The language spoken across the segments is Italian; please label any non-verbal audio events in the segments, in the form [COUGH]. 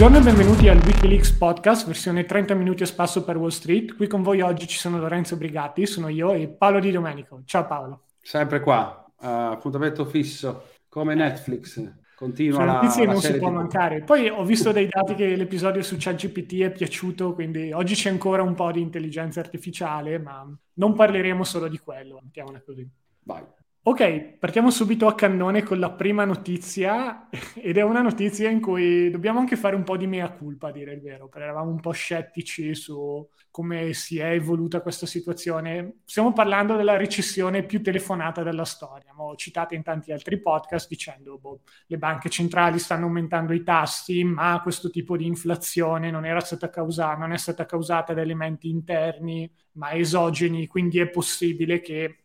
Buongiorno e benvenuti al Wikileaks Podcast, versione 30 minuti a spasso per Wall Street. Qui con voi oggi ci sono Lorenzo Brigatti, sono io e Paolo Di Domenico. Ciao Paolo. Sempre qua, uh, appuntamento fisso, come Netflix. Continua la notizie la non si può di... mancare. Poi ho visto dei dati che l'episodio su ChatGPT è piaciuto, quindi oggi c'è ancora un po' di intelligenza artificiale, ma non parleremo solo di quello, mettiamola così. Vai. Ok, partiamo subito a cannone con la prima notizia [LAUGHS] ed è una notizia in cui dobbiamo anche fare un po' di mea culpa, a dire il vero, perché eravamo un po' scettici su come si è evoluta questa situazione. Stiamo parlando della recessione più telefonata della storia, ho citato in tanti altri podcast dicendo boh, le banche centrali stanno aumentando i tassi, ma questo tipo di inflazione non, causata, non è stata causata da elementi interni, ma esogeni, quindi è possibile che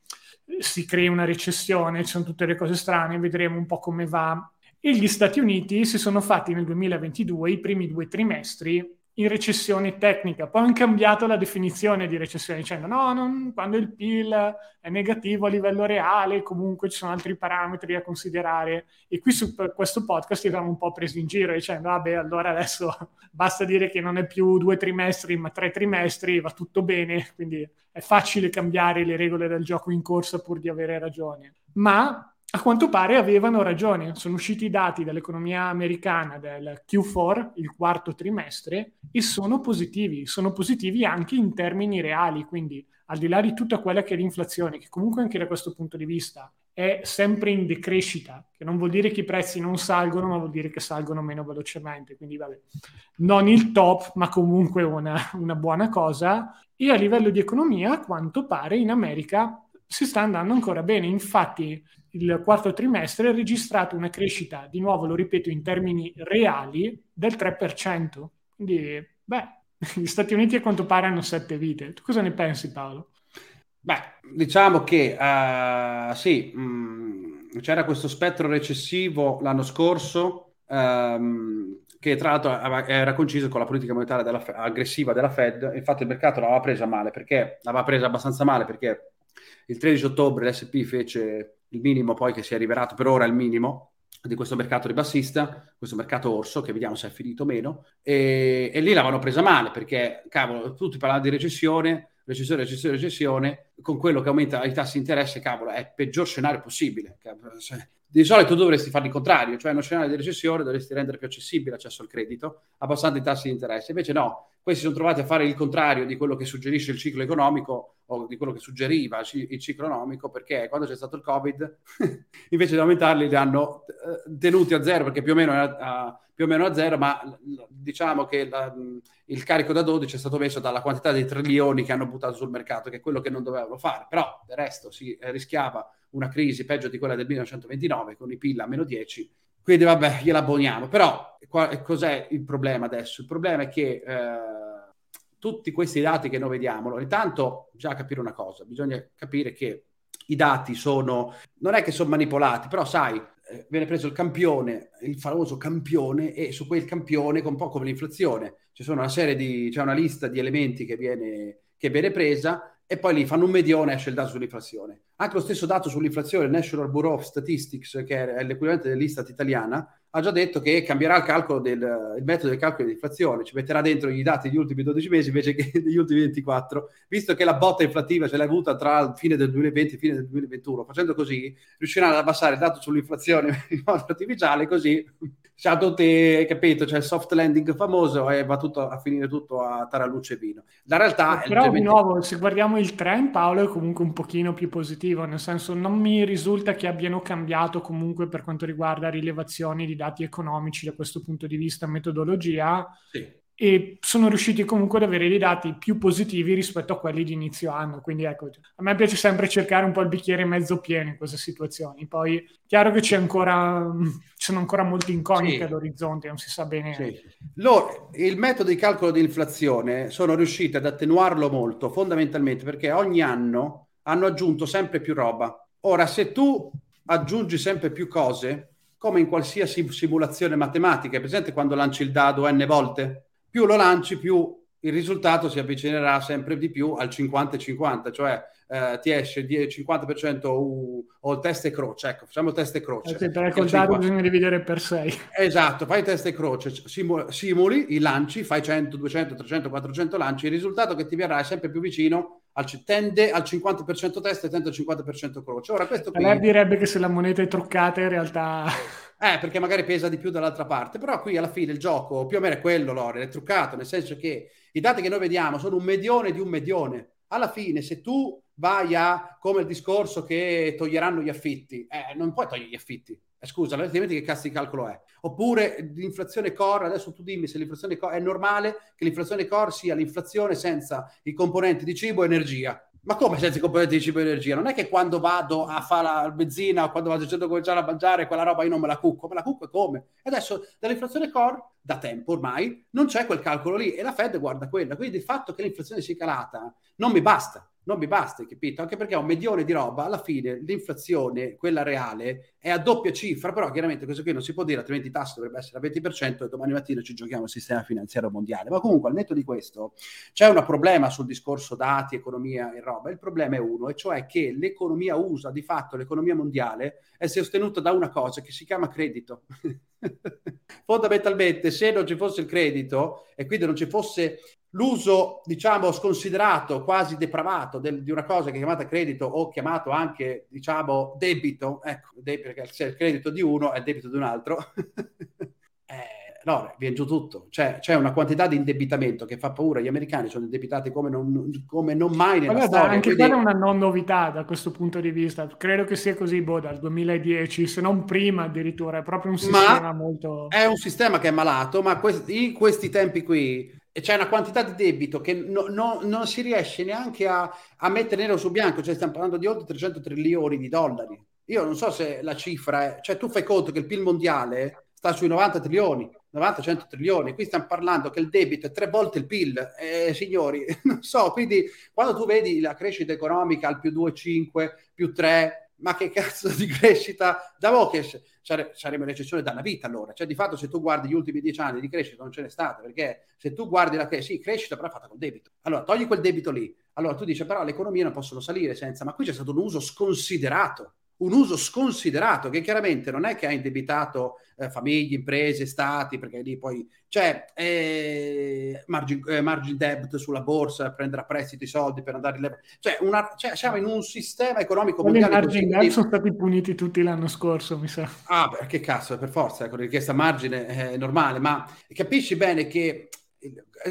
si crea una recessione, ci sono tutte le cose strane, vedremo un po' come va. E gli Stati Uniti si sono fatti nel 2022 i primi due trimestri in recessione tecnica. Poi hanno cambiato la definizione di recessione dicendo no, non, quando il PIL è negativo a livello reale, comunque ci sono altri parametri a considerare. E qui su questo podcast ti avevamo un po' preso in giro dicendo vabbè, allora adesso [LAUGHS] basta dire che non è più due trimestri ma tre trimestri, va tutto bene, quindi è facile cambiare le regole del gioco in corsa pur di avere ragione. Ma a quanto pare avevano ragione. Sono usciti i dati dall'economia americana del Q4, il quarto trimestre, e sono positivi. Sono positivi anche in termini reali, quindi al di là di tutta quella che è l'inflazione, che comunque anche da questo punto di vista è sempre in decrescita, che non vuol dire che i prezzi non salgono, ma vuol dire che salgono meno velocemente. Quindi, vabbè, non il top, ma comunque una, una buona cosa. E a livello di economia, a quanto pare in America si sta andando ancora bene. Infatti, il quarto trimestre ha registrato una crescita, di nuovo lo ripeto, in termini reali del 3%. Quindi, beh, [LAUGHS] gli Stati Uniti a quanto pare hanno sette vite. Tu cosa ne pensi, Paolo? Beh, diciamo che uh, sì, mh, mm, c'era questo spettro recessivo l'anno scorso. Um, che tra l'altro era conciso con la politica monetaria della, aggressiva della Fed, infatti il mercato l'aveva presa male perché l'aveva presa abbastanza male perché il 13 ottobre l'SP fece il minimo poi che si è rivelato per ora il minimo di questo mercato ribassista, questo mercato orso, che vediamo se è finito o meno, e, e lì l'avevano presa male perché, cavolo, tutti parlavano di recessione, recessione, recessione, recessione, con quello che aumenta i tassi di interesse, cavolo, è il peggior scenario possibile. Di solito dovresti fare il contrario, cioè in uno scenario di recessione dovresti rendere più accessibile l'accesso al credito, abbassando i tassi di interesse. Invece no, questi sono trovati a fare il contrario di quello che suggerisce il ciclo economico o di quello che suggeriva il ciclo economico, perché quando c'è stato il Covid, [LAUGHS] invece di aumentarli li hanno eh, tenuti a zero, perché più o meno, a, più o meno a zero, ma diciamo che la, il carico da 12 è stato messo dalla quantità di trilioni che hanno buttato sul mercato, che è quello che non dovevano fare. Però del resto si rischiava una crisi peggio di quella del 1929 con i PIL a meno 10 quindi vabbè, gliela abboniamo. Però qua, cos'è il problema adesso? Il problema è che eh, tutti questi dati che noi vediamo, intanto bisogna capire una cosa, bisogna capire che i dati sono, non è che sono manipolati, però sai, eh, viene preso il campione, il famoso campione, e su quel campione, un po' come l'inflazione, sono una di, c'è una lista di elementi che viene, che viene presa e poi lì fanno un medione e esce il dato sull'inflazione. Anche lo stesso dato sull'inflazione, il National Bureau of Statistics, che è l'equivalente dell'Istat italiana, ha già detto che cambierà il, del, il metodo del calcolo dell'inflazione, ci metterà dentro i dati degli ultimi 12 mesi invece che [LAUGHS] degli ultimi 24, visto che la botta inflattiva ce l'ha avuta tra fine del 2020 e fine del 2021. Facendo così riusciranno ad abbassare il dato sull'inflazione [LAUGHS] in modo artificiale, così c'ha tutti, capito, c'è il soft landing famoso e va tutto a finire tutto a taraluce e vino. La realtà è... Però di nuovo, se guardiamo il trend, Paolo è comunque un pochino più positivo, nel senso non mi risulta che abbiano cambiato comunque per quanto riguarda rilevazioni di dati economici da questo punto di vista, metodologia. Sì e sono riusciti comunque ad avere dei dati più positivi rispetto a quelli di inizio anno. Quindi ecco, a me piace sempre cercare un po' il bicchiere mezzo pieno in queste situazioni. Poi chiaro che c'è ancora, ci [LAUGHS] sono ancora molte incognite sì. all'orizzonte, non si sa bene. Sì. Loro, il metodo di calcolo di inflazione sono riusciti ad attenuarlo molto, fondamentalmente perché ogni anno hanno aggiunto sempre più roba. Ora, se tu aggiungi sempre più cose, come in qualsiasi simulazione matematica, è presente quando lanci il dado n volte? Più lo lanci, più il risultato si avvicinerà sempre di più al 50-50, cioè eh, ti esce il 50% u, o il test e croce, ecco, facciamo il test e croce. Eh, per il dato bisogna dividere per 6. Esatto, fai test e croce, simuli, simuli i lanci, fai 100, 200, 300, 400 lanci, il risultato che ti verrà è sempre più vicino al, tende al 50% test e tende al 50% croce. Ora, questo qui... Lei direbbe che se la moneta è truccata in realtà... Eh, perché magari pesa di più dall'altra parte, però qui alla fine il gioco più o meno è quello, Lore, è truccato, nel senso che i dati che noi vediamo sono un medione di un medione. Alla fine, se tu vai a, come il discorso che toglieranno gli affitti, eh, non puoi togliere gli affitti. Eh, scusa, altrimenti che cazzo di calcolo è? Oppure l'inflazione core, adesso tu dimmi se l'inflazione core è normale che l'inflazione core sia l'inflazione senza i componenti di cibo e energia. Ma come senza i componenti di cibo e energia? Non è che quando vado a fare la benzina o quando vado a cominciare a mangiare quella roba io non me la cucco, me la cucco e come? E adesso dall'inflazione core, da tempo ormai, non c'è quel calcolo lì e la Fed guarda quella. Quindi il fatto che l'inflazione sia calata non mi basta non mi basta, capito? Anche perché un milione di roba, alla fine l'inflazione, quella reale, è a doppia cifra, però chiaramente questo qui non si può dire, altrimenti il tasso dovrebbe essere al 20% e domani mattina ci giochiamo il sistema finanziario mondiale. Ma comunque, al netto di questo, c'è un problema sul discorso dati, economia e roba. Il problema è uno, e cioè che l'economia USA, di fatto l'economia mondiale, è sostenuta da una cosa che si chiama credito. [LAUGHS] Fondamentalmente, se non ci fosse il credito e quindi non ci fosse l'uso, diciamo, sconsiderato, quasi depravato del, di una cosa che è chiamata credito o chiamato anche, diciamo, debito, ecco, perché se il credito di uno è il debito di un altro, [LAUGHS] eh, no, viene giù tutto. Cioè, c'è una quantità di indebitamento che fa paura. Gli americani sono indebitati come non, come non mai nella Guarda, storia. Anche quindi... quella è una non novità da questo punto di vista. Credo che sia così boh, dal 2010, se non prima addirittura. È proprio un sistema ma molto... È un sistema che è malato, ma in questi tempi qui c'è una quantità di debito che no, no, non si riesce neanche a, a, mettere nero su bianco, cioè stiamo parlando di oltre 300 trilioni di dollari. Io non so se la cifra è, cioè tu fai conto che il PIL mondiale sta sui 90 trilioni, 90-100 trilioni, qui stiamo parlando che il debito è tre volte il PIL, eh, signori, [LAUGHS] non so, quindi quando tu vedi la crescita economica al più 2,5, più 3, ma che cazzo di crescita, da che sare, sarebbe recessione dalla vita allora, cioè di fatto se tu guardi gli ultimi dieci anni di crescita non ce n'è stata, perché se tu guardi la crescita, sì, crescita però fatta col debito, allora togli quel debito lì, allora tu dici però le economie non possono salire senza, ma qui c'è stato un uso sconsiderato un uso sconsiderato che chiaramente non è che ha indebitato eh, famiglie, imprese, stati, perché lì poi c'è eh, margin, eh, margin, debt sulla borsa, prendere a prestito i soldi per andare in cioè, una, cioè siamo in un sistema economico Quelli mondiale. I margin debt sono stati puniti tutti l'anno scorso, mi sa. Ah, beh, che cazzo, per forza, ecco, richiesta margine è normale, ma capisci bene che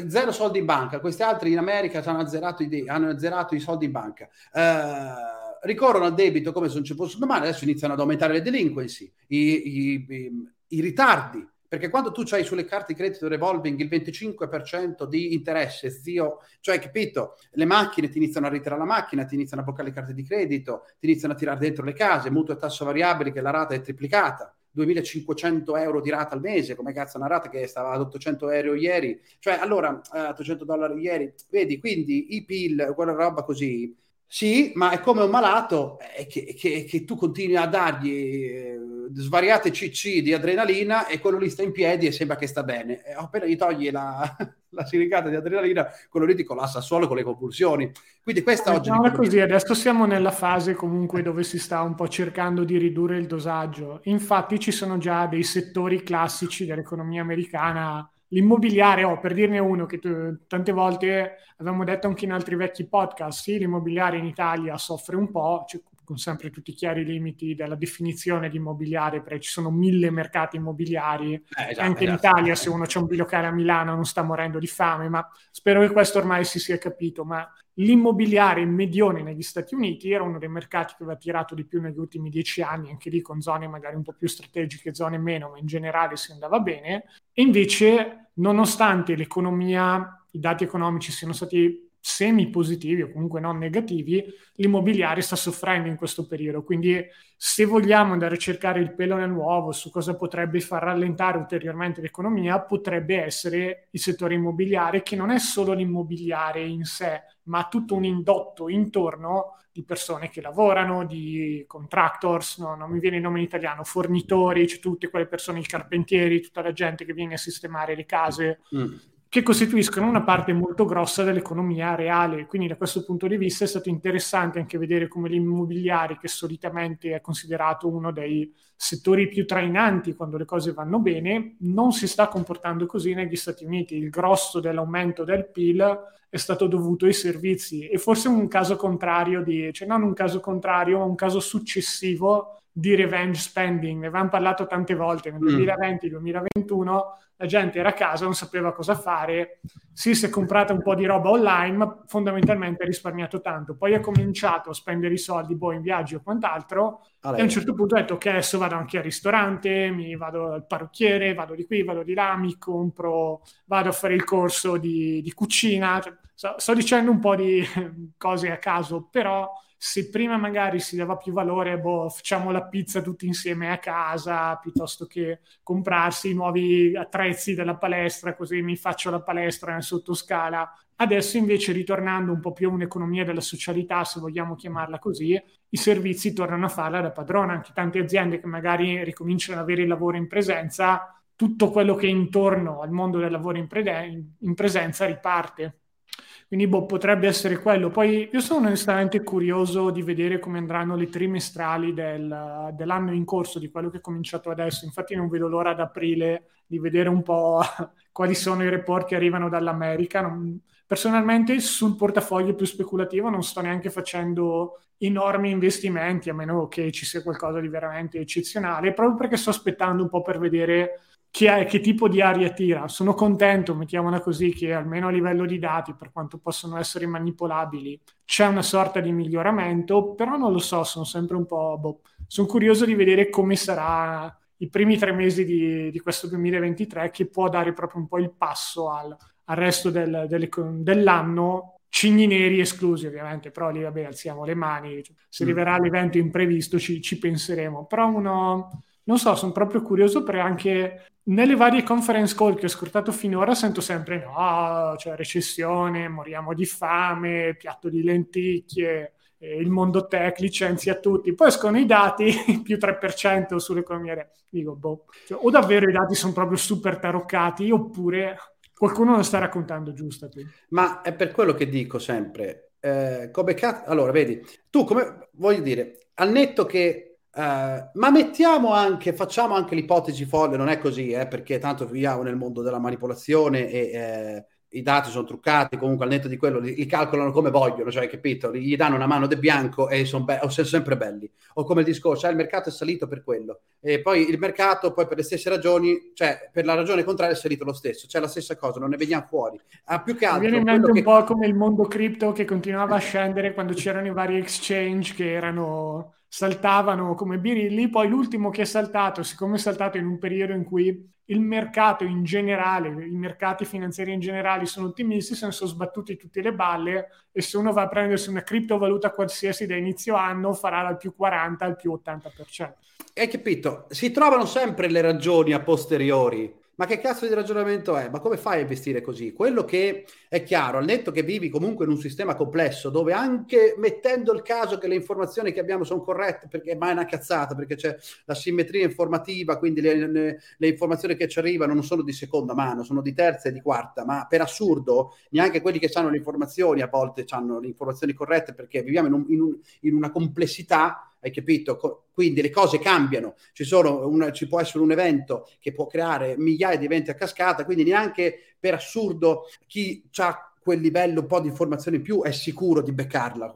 zero soldi in banca, questi altri in America hanno azzerato i, hanno azzerato i soldi in banca. Uh, ricorrono al debito come se non ci fosse domani, adesso iniziano ad aumentare le delinquency, i, i, i, i ritardi, perché quando tu hai sulle carte di credito revolving il 25% di interesse, zio, cioè capito, le macchine ti iniziano a ritirare la macchina, ti iniziano a bloccare le carte di credito, ti iniziano a tirare dentro le case, mutuo e tasso variabile che la rata è triplicata. 2500 euro di rata al mese, come cazzo una rata che stava ad 800 euro ieri, cioè allora eh, 800 dollari ieri, vedi, quindi i PIL, quella roba così, sì, ma è come un malato eh, che, che, che, tu continui a dargli eh, svariate CC di adrenalina e quello lì sta in piedi e sembra che sta bene. E appena gli togli la, [LAUGHS] la siricata di adrenalina, quello lì ti collassa solo con le compulsioni. Quindi questa oggi... No, così, adesso siamo nella fase comunque dove si sta un po' cercando di ridurre il dosaggio. Infatti ci sono già dei settori classici dell'economia americana l'immobiliare, oh, per dirne uno che tu, tante volte avevamo detto anche in altri vecchi podcast, sì, l'immobiliare in Italia soffre un po', cioè, con sempre tutti i chiari limiti della definizione di immobiliare, perché ci sono mille mercati immobiliari, eh, esatto, anche in esatto. Italia se uno c'è un bilocale a Milano non sta morendo di fame, ma spero che questo ormai si sia capito, ma l'immobiliare in medione negli Stati Uniti era uno dei mercati che aveva tirato di più negli ultimi dieci anni, anche lì con zone magari un po' più strategiche, zone meno, ma in generale si andava bene, e invece nonostante l'economia, i dati economici siano stati semi positivi o comunque non negativi, l'immobiliare sta soffrendo in questo periodo. Quindi se vogliamo andare a cercare il pelo nell'uovo su cosa potrebbe far rallentare ulteriormente l'economia, potrebbe essere il settore immobiliare, che non è solo l'immobiliare in sé, ma tutto un indotto intorno di persone che lavorano, di contractors, no, non mi viene il nome in italiano, fornitori, cioè tutte quelle persone, i carpentieri, tutta la gente che viene a sistemare le case. Mm che costituiscono una parte molto grossa dell'economia reale. Quindi da questo punto di vista è stato interessante anche vedere come l'immobiliare, che solitamente è considerato uno dei settori più trainanti quando le cose vanno bene, non si sta comportando così negli Stati Uniti. Il grosso dell'aumento del PIL è stato dovuto ai servizi e forse un caso contrario di, cioè non un caso contrario, ma un caso successivo di revenge spending. Ne avevamo parlato tante volte nel 2020-2021, mm. la gente era a casa, non sapeva cosa fare. Sì, si è comprata un po' di roba online, ma fondamentalmente ha risparmiato tanto. Poi ha cominciato a spendere i soldi boh, in viaggi o quant'altro. Allora. E a un certo punto ha detto: Ok, adesso vado anche al ristorante, mi vado al parrucchiere, vado di qui, vado di là, mi compro, vado a fare il corso di, di cucina. Cioè, sto, sto dicendo un po' di [LAUGHS] cose a caso, però se prima magari si dava più valore, boh, facciamo la pizza tutti insieme a casa, piuttosto che comprarsi i nuovi attrezzi della palestra, così mi faccio la palestra in sottoscala. Adesso invece, ritornando un po' più a un'economia della socialità, se vogliamo chiamarla così, i servizi tornano a farla da padrona. Anche tante aziende che magari ricominciano ad avere il lavoro in presenza, tutto quello che è intorno al mondo del lavoro in, pre- in presenza riparte. Quindi boh, potrebbe essere quello. Poi io sono onestamente curioso di vedere come andranno le trimestrali del, dell'anno in corso, di quello che è cominciato adesso. Infatti non vedo l'ora ad aprile di vedere un po' [LAUGHS] quali sono i report che arrivano dall'America. Non, personalmente sul portafoglio più speculativo non sto neanche facendo enormi investimenti, a meno che ci sia qualcosa di veramente eccezionale, proprio perché sto aspettando un po' per vedere che, che, tipo di aria tira. Sono contento, mettiamola così, che almeno a livello di dati, per quanto possono essere manipolabili, c'è una sorta di miglioramento, però non lo so, sono sempre un po'... Boh. Sono curioso di vedere come sarà i primi tre mesi di, di, questo 2023, che può dare proprio un po' il passo al, al resto del, dell'anno cigni neri esclusi ovviamente, però lì vabbè alziamo le mani, se mm. arriverà l'evento imprevisto ci, ci penseremo, però uno, non so, sono proprio curioso perché anche nelle varie conference call che ho ascoltato finora sento sempre no, cioè recessione, moriamo di fame, piatto di lenticchie, il mondo tech licenzia tutti. Poi escono i dati, [LAUGHS] più 3% sull'economia. Dico, boh, cioè, o davvero i dati sono proprio super taroccati oppure qualcuno lo sta raccontando giusto. Ma è per quello che dico sempre, eh, come cazzo... Allora, vedi, tu come... Voglio dire, al netto che Uh, ma mettiamo anche, facciamo anche l'ipotesi folle, non è così, eh, perché tanto viviamo nel mondo della manipolazione e eh, i dati sono truccati, comunque al netto di quello li, li calcolano come vogliono, cioè capito? Gli danno una mano de bianco e sono be- sono sempre belli. O come il discorso, eh, il mercato è salito per quello. E poi il mercato, poi per le stesse ragioni, cioè per la ragione contraria è salito lo stesso, cioè la stessa cosa, non ne vediamo fuori. Ah, più che altro... Mi viene in mente un che... po' come il mondo cripto che continuava a scendere quando c'erano i vari exchange che erano saltavano come birilli, poi l'ultimo che è saltato, siccome è saltato in un periodo in cui il mercato in generale, i mercati finanziari in generale sono ottimisti, se ne sono sbattuti tutte le balle e se uno va a prendersi una criptovaluta qualsiasi da inizio anno farà dal più 40 al più 80%. Hai capito? Si trovano sempre le ragioni a posteriori ma che cazzo di ragionamento è? Ma come fai a investire così? Quello che è chiaro, al netto che vivi comunque in un sistema complesso, dove anche mettendo il caso che le informazioni che abbiamo sono corrette, perché mai è una cazzata, perché c'è la simmetria informativa, quindi le, le, le, informazioni che ci arrivano non sono di seconda mano, sono di terza e di quarta, ma per assurdo neanche quelli che hanno le informazioni a volte hanno le informazioni corrette, perché viviamo in, un, in, un, in una complessità hai capito? Quindi le cose cambiano, ci, una, ci, può essere un evento che può creare migliaia di eventi a cascata, quindi neanche per assurdo chi ha quel livello un po' di informazione in più è sicuro di beccarla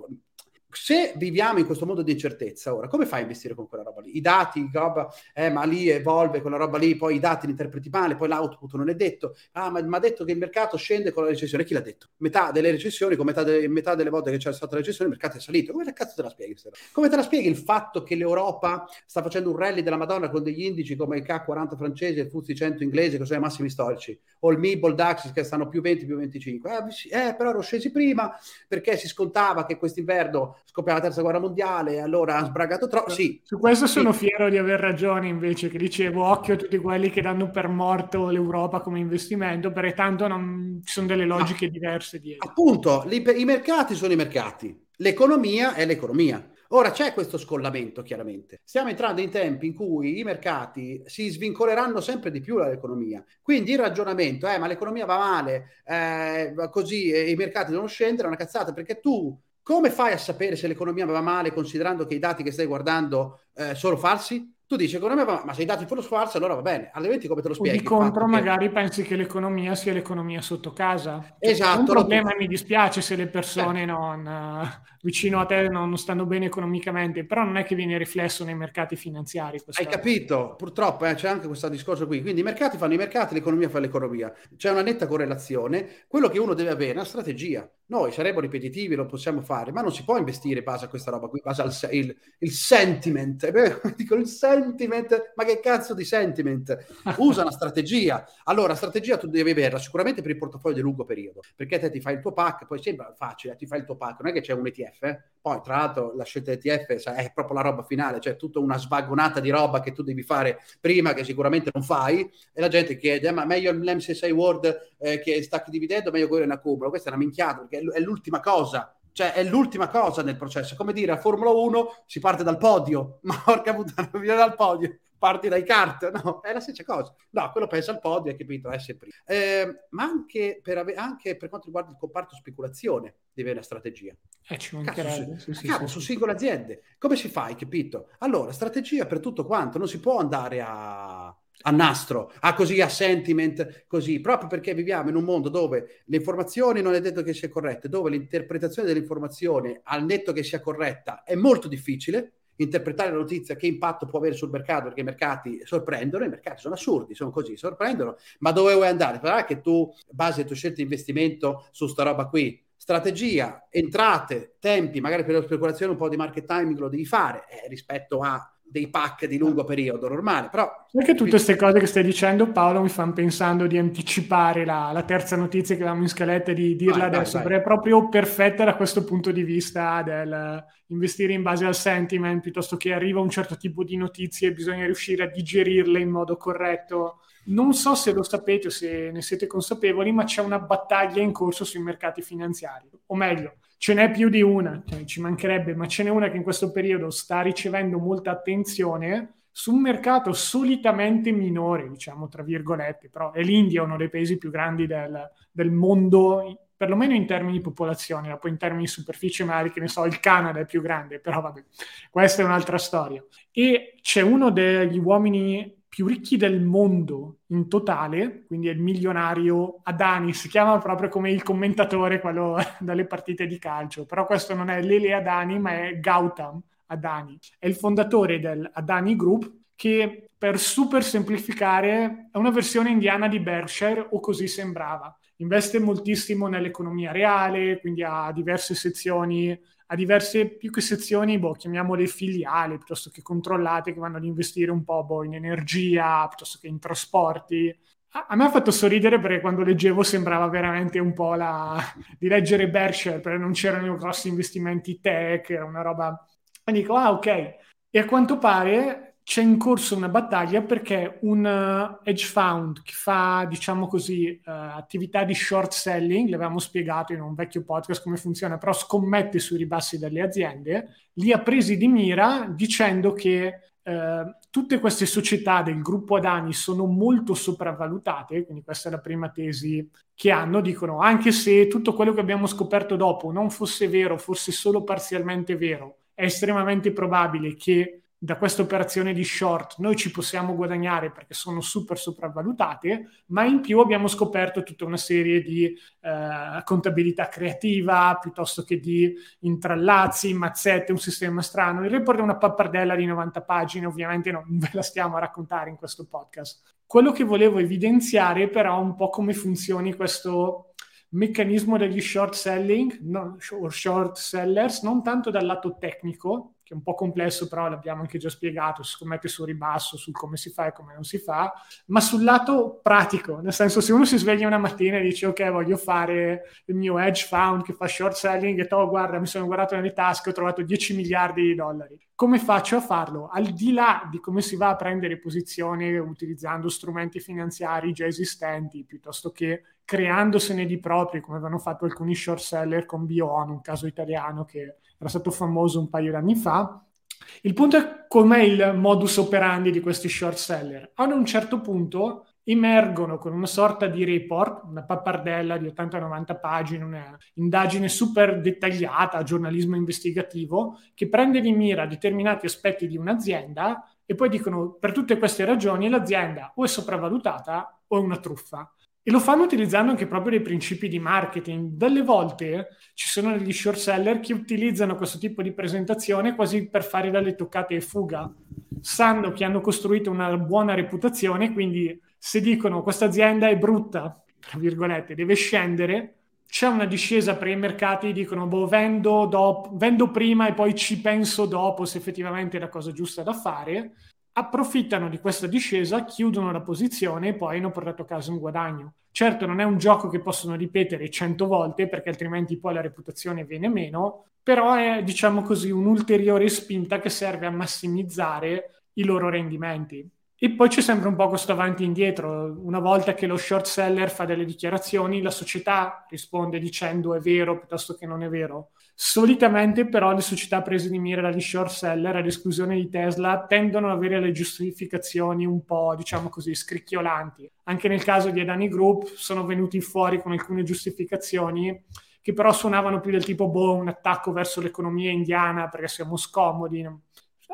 se viviamo in questo mondo di incertezza ora, come fai a investire con quella roba lì? I dati, roba, eh, ma lì evolve quella roba lì, poi i dati li interpreti male, poi l'output non è detto. Ah, ma ha detto che il mercato scende con la recessione. Chi l'ha detto? Metà delle recessioni, come metà, de- metà delle volte che c'è stata la recessione, il mercato è salito. Come cazzo te la spieghi? Come te la spieghi il fatto che l'Europa sta facendo un rally della Madonna con degli indici come il K40 francese, il FTSE 100 inglese, che sono i massimi storici, o il MIB, il DAX che stanno più 20, più 25? Eh, eh però ero scesi prima perché si scontava che quest'inverno scoppia la terza guerra mondiale, allora ha sbragato troppo. Sì. Su questo sono sì. fiero di aver ragione invece, che dicevo occhio a tutti quelli che danno per morto l'Europa come investimento, perché tanto non ci sono delle logiche no. diverse dietro. Appunto, li, i mercati sono i mercati, l'economia è l'economia. Ora c'è questo scollamento, chiaramente. Stiamo entrando in tempi in cui i mercati si svincoleranno sempre di più dall'economia. Quindi il ragionamento è: ma l'economia va male, eh, così e i mercati devono scendere, è una cazzata perché tu come fai a sapere se l'economia va male considerando che i dati che stai guardando eh, sono falsi? tu dici economia, ma, ma se i dati sono falsi allora va bene, altrimenti come te lo spieghi? O di contro magari che... pensi che l'economia sia l'economia sotto casa. Cioè, esatto. È un problema, mi dispiace se le persone eh. non, vicino a te non, stanno bene economicamente, però non è che viene riflesso nei mercati finanziari. Hai capito? Purtroppo eh, c'è anche questo discorso qui, quindi i mercati fanno i mercati, l'economia fa l'economia. C'è una netta correlazione, quello che uno deve avere è una strategia. Noi saremo ripetitivi, lo possiamo fare, ma non si può investire in base a questa roba qui, in base al il, il sentiment. [LAUGHS] Dico il sentiment, ma che cazzo di sentiment? [LAUGHS] Usa una strategia. Allora, strategia tu devi averla sicuramente per il portafoglio di lungo periodo, perché te ti fai il tuo pack, poi sembra facile, ti fai il tuo pack, non è che c'è un ETF, eh? poi tra l'altro la scelta ETF è proprio la roba finale, cioè tutta una svagonata di roba che tu devi fare prima, che sicuramente non fai, e la gente chiede, ma meglio l'M6 World eh, che stacchi dividendo, meglio quello in accumulo. Questa è una minchiata, perché è l'ultima cosa cioè è l'ultima cosa nel processo. Come dire, a Formula 1 si parte dal podio, [LAUGHS] ma porca puttana, viene dal podio, parti dai kart, [LAUGHS] no, è la stessa cosa. No, quello pensa al podio, hai capito, è sempre. Eh, ma anche per, ave- anche per quanto riguarda il comparto speculazione, deve avere una strategia. Eh, ci mancherebbe. Cazzo, sì, sì, su singole aziende. Come si fa, hai capito? Allora, strategia per tutto quanto, non si può andare a a nastro, a così, a sentiment, così, proprio perché viviamo in un mondo dove le informazioni non è detto che sia corrette, dove l'interpretazione dell'informazione al netto che sia corretta è molto difficile, interpretare la notizia che impatto può avere sul mercato perché i mercati sorprendono, i mercati sono assurdi, sono così, sorprendono, ma dove vuoi andare? Sarà che tu basi le tue scelte di investimento su sta roba qui, strategia, entrate, tempi, magari per la speculazione un po' di market timing lo devi fare eh, rispetto a dei pack di lungo periodo normale. Però perché tutte queste cose che stai dicendo, Paolo, mi fanno pensando di anticipare la, la terza notizia che avevamo in scaletta di dirla vai, adesso, vai, vai. perché è proprio perfetta da questo punto di vista del investire in base al sentiment piuttosto che arriva un certo tipo di notizie e bisogna riuscire a digerirle in modo corretto. Non so se lo sapete o se ne siete consapevoli, ma c'è una battaglia in corso sui mercati finanziari, o meglio, ce n'è più di una, cioè, ci mancherebbe, ma ce n'è una che in questo periodo sta ricevendo molta attenzione su un mercato solitamente minore, diciamo tra virgolette, però è l'India uno dei paesi più grandi del, del mondo, perlomeno in termini di popolazione, poi in termini di superficie magari, che ne so, il Canada è più grande, però vabbè, questa è un'altra storia. E c'è uno degli uomini più ricchi del mondo in totale, quindi è il milionario Adani, si chiama proprio come il commentatore, quello [LAUGHS] dalle partite di calcio, però questo non è Lele Adani, ma è Gautam Adani. È il fondatore del Adani Group, che per super semplificare è una versione indiana di Berkshire, o così sembrava. Investe moltissimo nell'economia reale, quindi ha diverse sezioni a diverse più che sezioni, boh, chiamiamole filiali piuttosto che controllate, che vanno ad investire un po' boh, in energia piuttosto che in trasporti. A, me ha fatto sorridere perché quando leggevo sembrava veramente un po' la, di leggere Berkshire, perché non c'erano grossi investimenti tech, era una roba... E dico, ah ok. E a quanto pare c'è in corso una battaglia perché un uh, hedge fund che fa, diciamo così, uh, attività di short selling, l'avevamo spiegato in un vecchio podcast come funziona, però scommette sui ribassi delle aziende, li ha presi di mira dicendo che uh, tutte queste società del gruppo Adani sono molto sopravvalutate, quindi questa è la prima tesi che hanno, dicono anche se tutto quello che abbiamo scoperto dopo non fosse vero, fosse solo parzialmente vero, è estremamente probabile che da questa operazione di short noi ci possiamo guadagnare perché sono super sopravvalutate, ma in più abbiamo scoperto tutta una serie di eh, contabilità creativa piuttosto che di intrallazzi, mazzette, un sistema strano. Il report è una pappardella di 90 pagine, ovviamente non ve la stiamo a raccontare in questo podcast. Quello che volevo evidenziare però è un po' come funzioni questo meccanismo degli short selling, no, short sellers, non tanto dal lato tecnico, che è un po' complesso, però l'abbiamo anche già spiegato, si scommette sul ribasso, su come si fa e come non si fa, ma sul lato pratico, nel senso se uno si sveglia una mattina e dice ok voglio fare il mio hedge fund che fa short selling e to guarda mi sono guardato nelle tasche ho trovato 10 miliardi di dollari, come faccio a farlo? Al di là di come si va a prendere posizione utilizzando strumenti finanziari già esistenti piuttosto che creandosene di propri, come avevano fatto alcuni short seller con Bion, un caso italiano che era stato famoso un paio di anni fa. Il punto è com'è il modus operandi di questi short seller. A un certo punto emergono con una sorta di report, una pappardella di 80-90 pagine, un'indagine super dettagliata, giornalismo investigativo, che prende di mira determinati aspetti di un'azienda e poi dicono per tutte queste ragioni l'azienda o è sopravvalutata o è una truffa. E lo fanno utilizzando anche proprio dei principi di marketing. Delle volte ci sono degli short seller che utilizzano questo tipo di presentazione quasi per fare dalle toccate e fuga. Sanno che hanno costruito una buona reputazione, quindi se dicono questa azienda è brutta, tra virgolette, deve scendere, c'è una discesa per i mercati, dicono boh, vendo, dopo, vendo prima e poi ci penso dopo se effettivamente è la cosa giusta da fare, approfittano di questa discesa, chiudono la posizione e poi hanno portato a casa un guadagno. Certo non è un gioco che possono ripetere cento volte perché altrimenti poi la reputazione viene meno, però è diciamo così un'ulteriore spinta che serve a massimizzare i loro rendimenti. E poi c'è sempre un po' questo avanti e indietro. Una volta che lo short seller fa delle dichiarazioni, la società risponde dicendo è vero piuttosto che non è vero. Solitamente però le società prese di mira dagli short seller, ad esclusione di Tesla, tendono ad avere le giustificazioni un po', diciamo così, scricchiolanti. Anche nel caso di Adani Group sono venuti fuori con alcune giustificazioni che però suonavano più del tipo boh, un attacco verso l'economia indiana perché siamo scomodi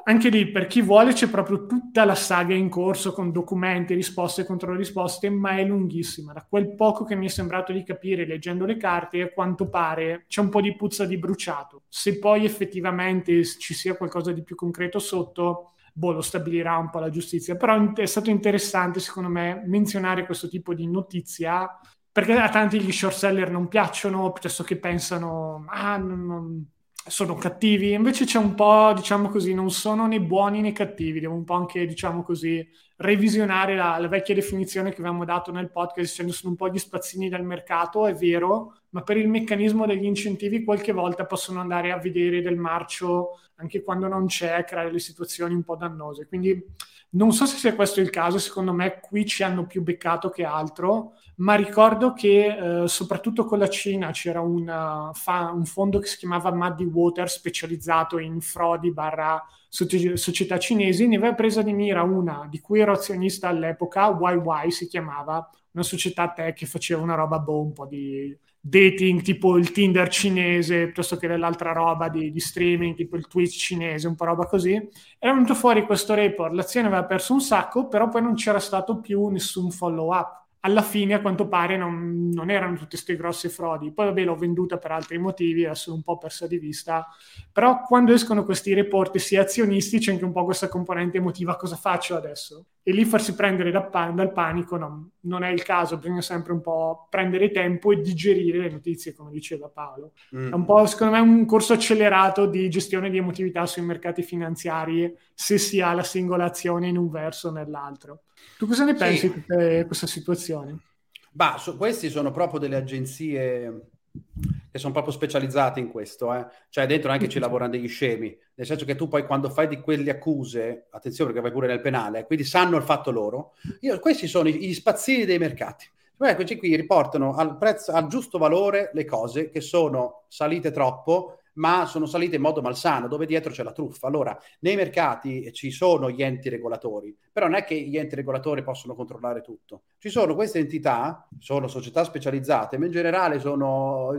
anche lì per chi vuole c'è proprio tutta la saga in corso con documenti, risposte e controrisposte, ma è lunghissima. Da quel poco che mi è sembrato di capire leggendo le carte, a quanto pare c'è un po' di puzza di bruciato. Se poi effettivamente ci sia qualcosa di più concreto sotto, boh, lo stabilirà un po' la giustizia. Però è stato interessante, secondo me, menzionare questo tipo di notizia perché a tanti gli short seller non piacciono, piuttosto che pensano, ah, non, non sono cattivi, invece c'è un po', diciamo così, non sono né buoni né cattivi, devo un po' anche, diciamo così, revisionare la, la vecchia definizione che avevamo dato nel podcast, dicendo sono un po' gli spazzini del mercato, è vero, ma per il meccanismo degli incentivi qualche volta possono andare a vedere del marcio anche quando non c'è, creare le situazioni un po' dannose. Quindi non so se sia questo il caso, secondo me qui ci hanno più beccato che altro, ma ricordo che eh, soprattutto con la Cina c'era una, fa, un fondo che si chiamava Muddy Water specializzato in frodi barra società cinesi, ne aveva presa di mira una di cui ero azionista all'epoca, YY si chiamava, una società tech che faceva una roba boh, un po' di dating tipo il Tinder cinese piuttosto che dell'altra roba di, di, streaming tipo il Twitch cinese, un po' roba così. Era venuto fuori questo report, l'azione aveva perso un sacco, però poi non c'era stato più nessun follow up alla fine a quanto pare non, non erano tutte queste grosse frodi. Poi vabbè l'ho venduta per altri motivi, adesso un po' persa di vista, però quando escono questi report sia azionisti c'è anche un po' questa componente emotiva, cosa faccio adesso? E lì farsi prendere da pan- dal panico no, non è il caso, bisogna sempre un po' prendere tempo e digerire le notizie, come diceva Paolo. Mm. È un po', secondo me, un corso accelerato di gestione di emotività sui mercati finanziari se si ha la singola azione in un verso o nell'altro. Tu cosa ne pensi sì. di questa situazione? Bah, so, questi sono proprio delle agenzie che sono proprio specializzate in questo, eh? cioè dentro anche ci lavorano degli scemi, nel senso che tu poi quando fai di quelle accuse, attenzione perché vai pure nel penale, quindi sanno il fatto loro, io, questi sono gli spazzini dei mercati. Cioè, questi qui riportano al, prezzo, al giusto valore le cose che sono salite troppo ma sono salite in modo malsano, dove dietro c'è la truffa. Allora, nei mercati ci sono gli enti regolatori, però non è che gli enti regolatori possono controllare tutto. Ci sono queste entità, sono società specializzate, ma in generale sono,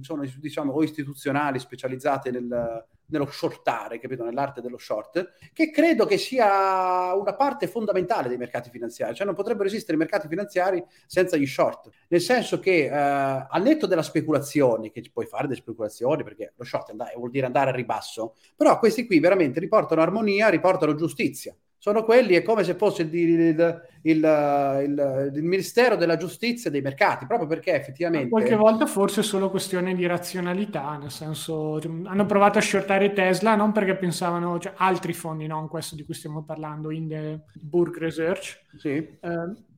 sono diciamo, o istituzionali specializzate nel, nello shortare, capito? Nell'arte dello short, che credo che sia una parte fondamentale dei mercati finanziari. Cioè non potrebbero esistere mercati finanziari senza gli short. Nel senso che eh, al netto della speculazione, che puoi fare delle speculazioni, perché lo short andare, vuol dire andare a ribasso, però questi qui veramente riportano armonia, riportano giustizia sono quelli, è come se fosse il, il, il, il, Ministero della Giustizia dei mercati, proprio perché effettivamente... Qualche volta forse è solo questione di razionalità, nel senso hanno provato a shortare Tesla non perché pensavano, cioè altri fondi, non questo di cui stiamo parlando, Hindenburg Research, sì. eh,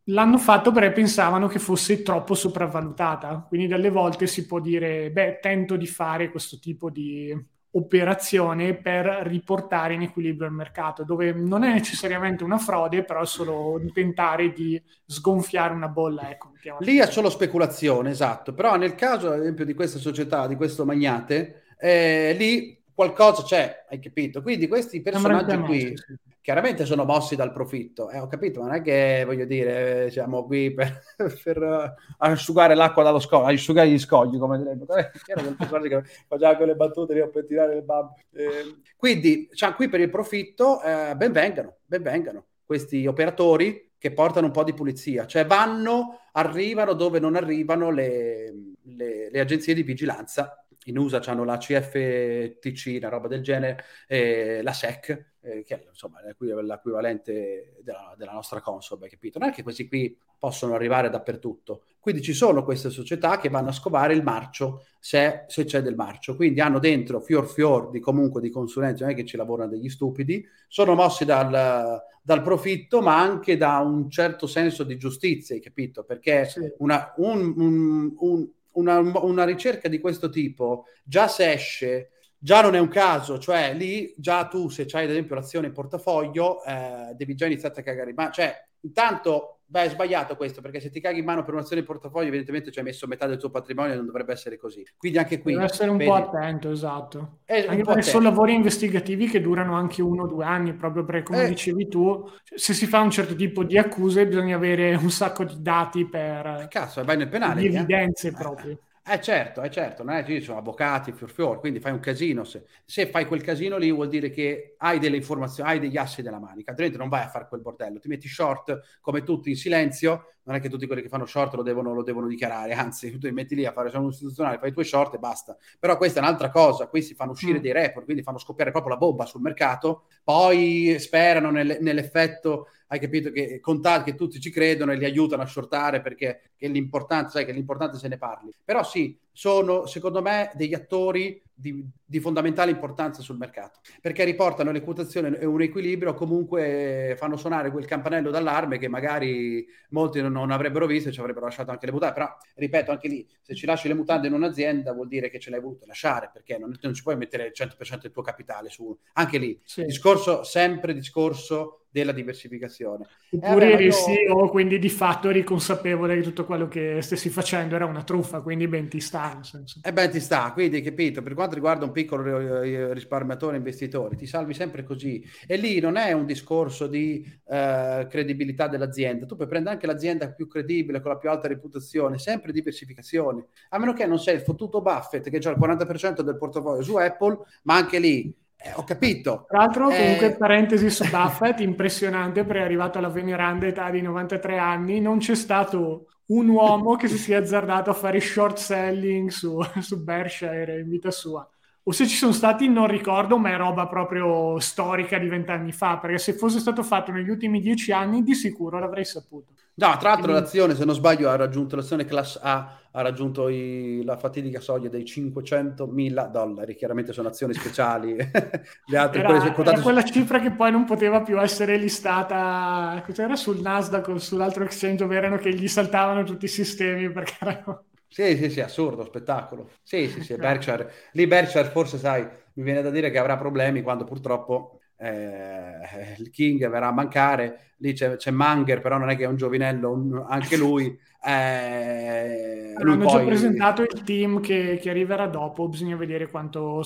l'hanno fatto perché pensavano che fosse troppo sopravvalutata, quindi dalle volte si può dire, beh, tento di fare questo tipo di operazione per riportare in equilibrio il mercato, dove non è necessariamente una frode, però è solo tentare di sgonfiare una bolla. Ecco, Lì è solo speculazione, esatto, però nel caso, ad esempio, di questa società, di questo magnate, eh, lì qualcosa c'è, hai capito? Quindi questi personaggi qui chiaramente sono mossi dal profitto, eh, ho capito, ma non è che voglio dire, siamo qui per, [LAUGHS] per uh, asciugare l'acqua dallo scoglio, asciugare gli scogli, come direbbe. Era quel personaggio che [LAUGHS] faceva quelle battute per tirare le babbe. Eh, quindi, cioè, qui per il profitto, eh, ben vengano questi operatori che portano un po' di pulizia, cioè vanno, arrivano dove non arrivano le, le, le agenzie di vigilanza in USA hanno la CFTC, una roba del genere, eh, la SEC, eh, che è insomma l'equivalente della, della nostra Consob, hai capito? Non è che questi qui possono arrivare dappertutto. Quindi ci sono queste società che vanno a scovare il marcio, se, se c'è del marcio. Quindi hanno dentro fior fior di comunque di consulenti, non è che ci lavorano degli stupidi, sono mossi dal, dal profitto, ma anche da un certo senso di giustizia, hai capito? Perché sì. una, un, un, un una, una ricerca di questo tipo, già se esce, già non è un caso, cioè lì già tu se hai ad esempio l'azione in portafoglio eh, devi già iniziare a cagare in mano, cioè intanto beh è sbagliato questo perché se ti caghi in mano per un'azione in portafoglio evidentemente ci hai messo metà del tuo patrimonio e non dovrebbe essere così, quindi anche qui deve essere un vedi, po' attento, esatto. Anche perché sono lavori investigativi che durano anche uno o due anni proprio perché come eh, dicevi tu se si fa un certo tipo di accuse bisogna avere un sacco di dati per cazzo, vai nel penale di evidenze eh. proprio eh certo, è certo, non è che ci sono avvocati, fior fior, quindi fai un casino. Se, se, fai quel casino lì vuol dire che hai delle informazioni, hai degli assi della manica, altrimenti non vai a fare quel bordello. Ti metti short come tutti in silenzio, non è che tutti quelli che fanno short lo devono, lo devono dichiarare, [LAUGHS] anzi tu ti metti lì a fare sono istituzionale, fai i tuoi short e basta. Però questa è un'altra cosa, qui si fanno uscire mm. dei report, quindi fanno scoppiare proprio la bomba sul mercato, poi sperano nel, nell'effetto hai capito che contati che tutti ci credono e li aiutano a shortare perché l'importante, sai che l'importante se ne parli. Però sì, sono secondo me degli attori di, di, fondamentale importanza sul mercato perché riportano le quotazioni e un equilibrio comunque fanno suonare quel campanello d'allarme che magari molti non, non, avrebbero visto e ci avrebbero lasciato anche le mutande però ripeto anche lì se ci lasci le mutande in un'azienda vuol dire che ce l'hai voluto lasciare perché non, non ci puoi mettere il 100% del tuo capitale su anche lì sì. discorso sempre discorso della diversificazione. Oppure eri io... CEO, quindi di fatto eri consapevole che tutto quello che stessi facendo era una truffa, quindi ben ti sta. Nel senso. E ben ti sta, quindi capito, per quanto riguarda un piccolo risparmiatore investitore, ti salvi sempre così. E lì non è un discorso di uh, credibilità dell'azienda, tu puoi prendere anche l'azienda più credibile, con la più alta reputazione, sempre diversificazione. A meno che non sei il fottuto Buffett che ha il 40% del portafoglio su Apple, ma anche lì eh, ho capito. Tra l'altro, comunque, eh... parentesi su [LAUGHS] Buffett, impressionante perché è arrivato alla veneranda età di 93 anni, non c'è stato un uomo che si sia azzardato a fare short selling su, [LAUGHS] su Berkshire in vita sua. O se ci sono stati non ricordo, ma è roba proprio storica di vent'anni fa, perché se fosse stato fatto negli ultimi dieci anni di sicuro l'avrei saputo. No, tra l'altro l'azione, se non sbaglio, ha raggiunto l'azione class A, ha raggiunto i, la fatidica soglia dei 500 mila dollari. Chiaramente sono azioni speciali. [LAUGHS] Le altre era, quelle era quella cifra che poi non poteva più essere listata. Cos'era sul Nasdaq o sull'altro exchange, dove erano che gli saltavano tutti i sistemi perché erano... Sì, sì, sì, assurdo, spettacolo. Sì, sì, sì, Berkshire. Lì Berkshire forse, sai, mi viene da dire che avrà problemi quando purtroppo eh, il King verrà a mancare, lì c'è, c'è, Manger, però non è che è un giovinello, un, anche lui. Eh, lui Hanno poi... già presentato il team che, che, arriverà dopo, bisogna vedere quanto...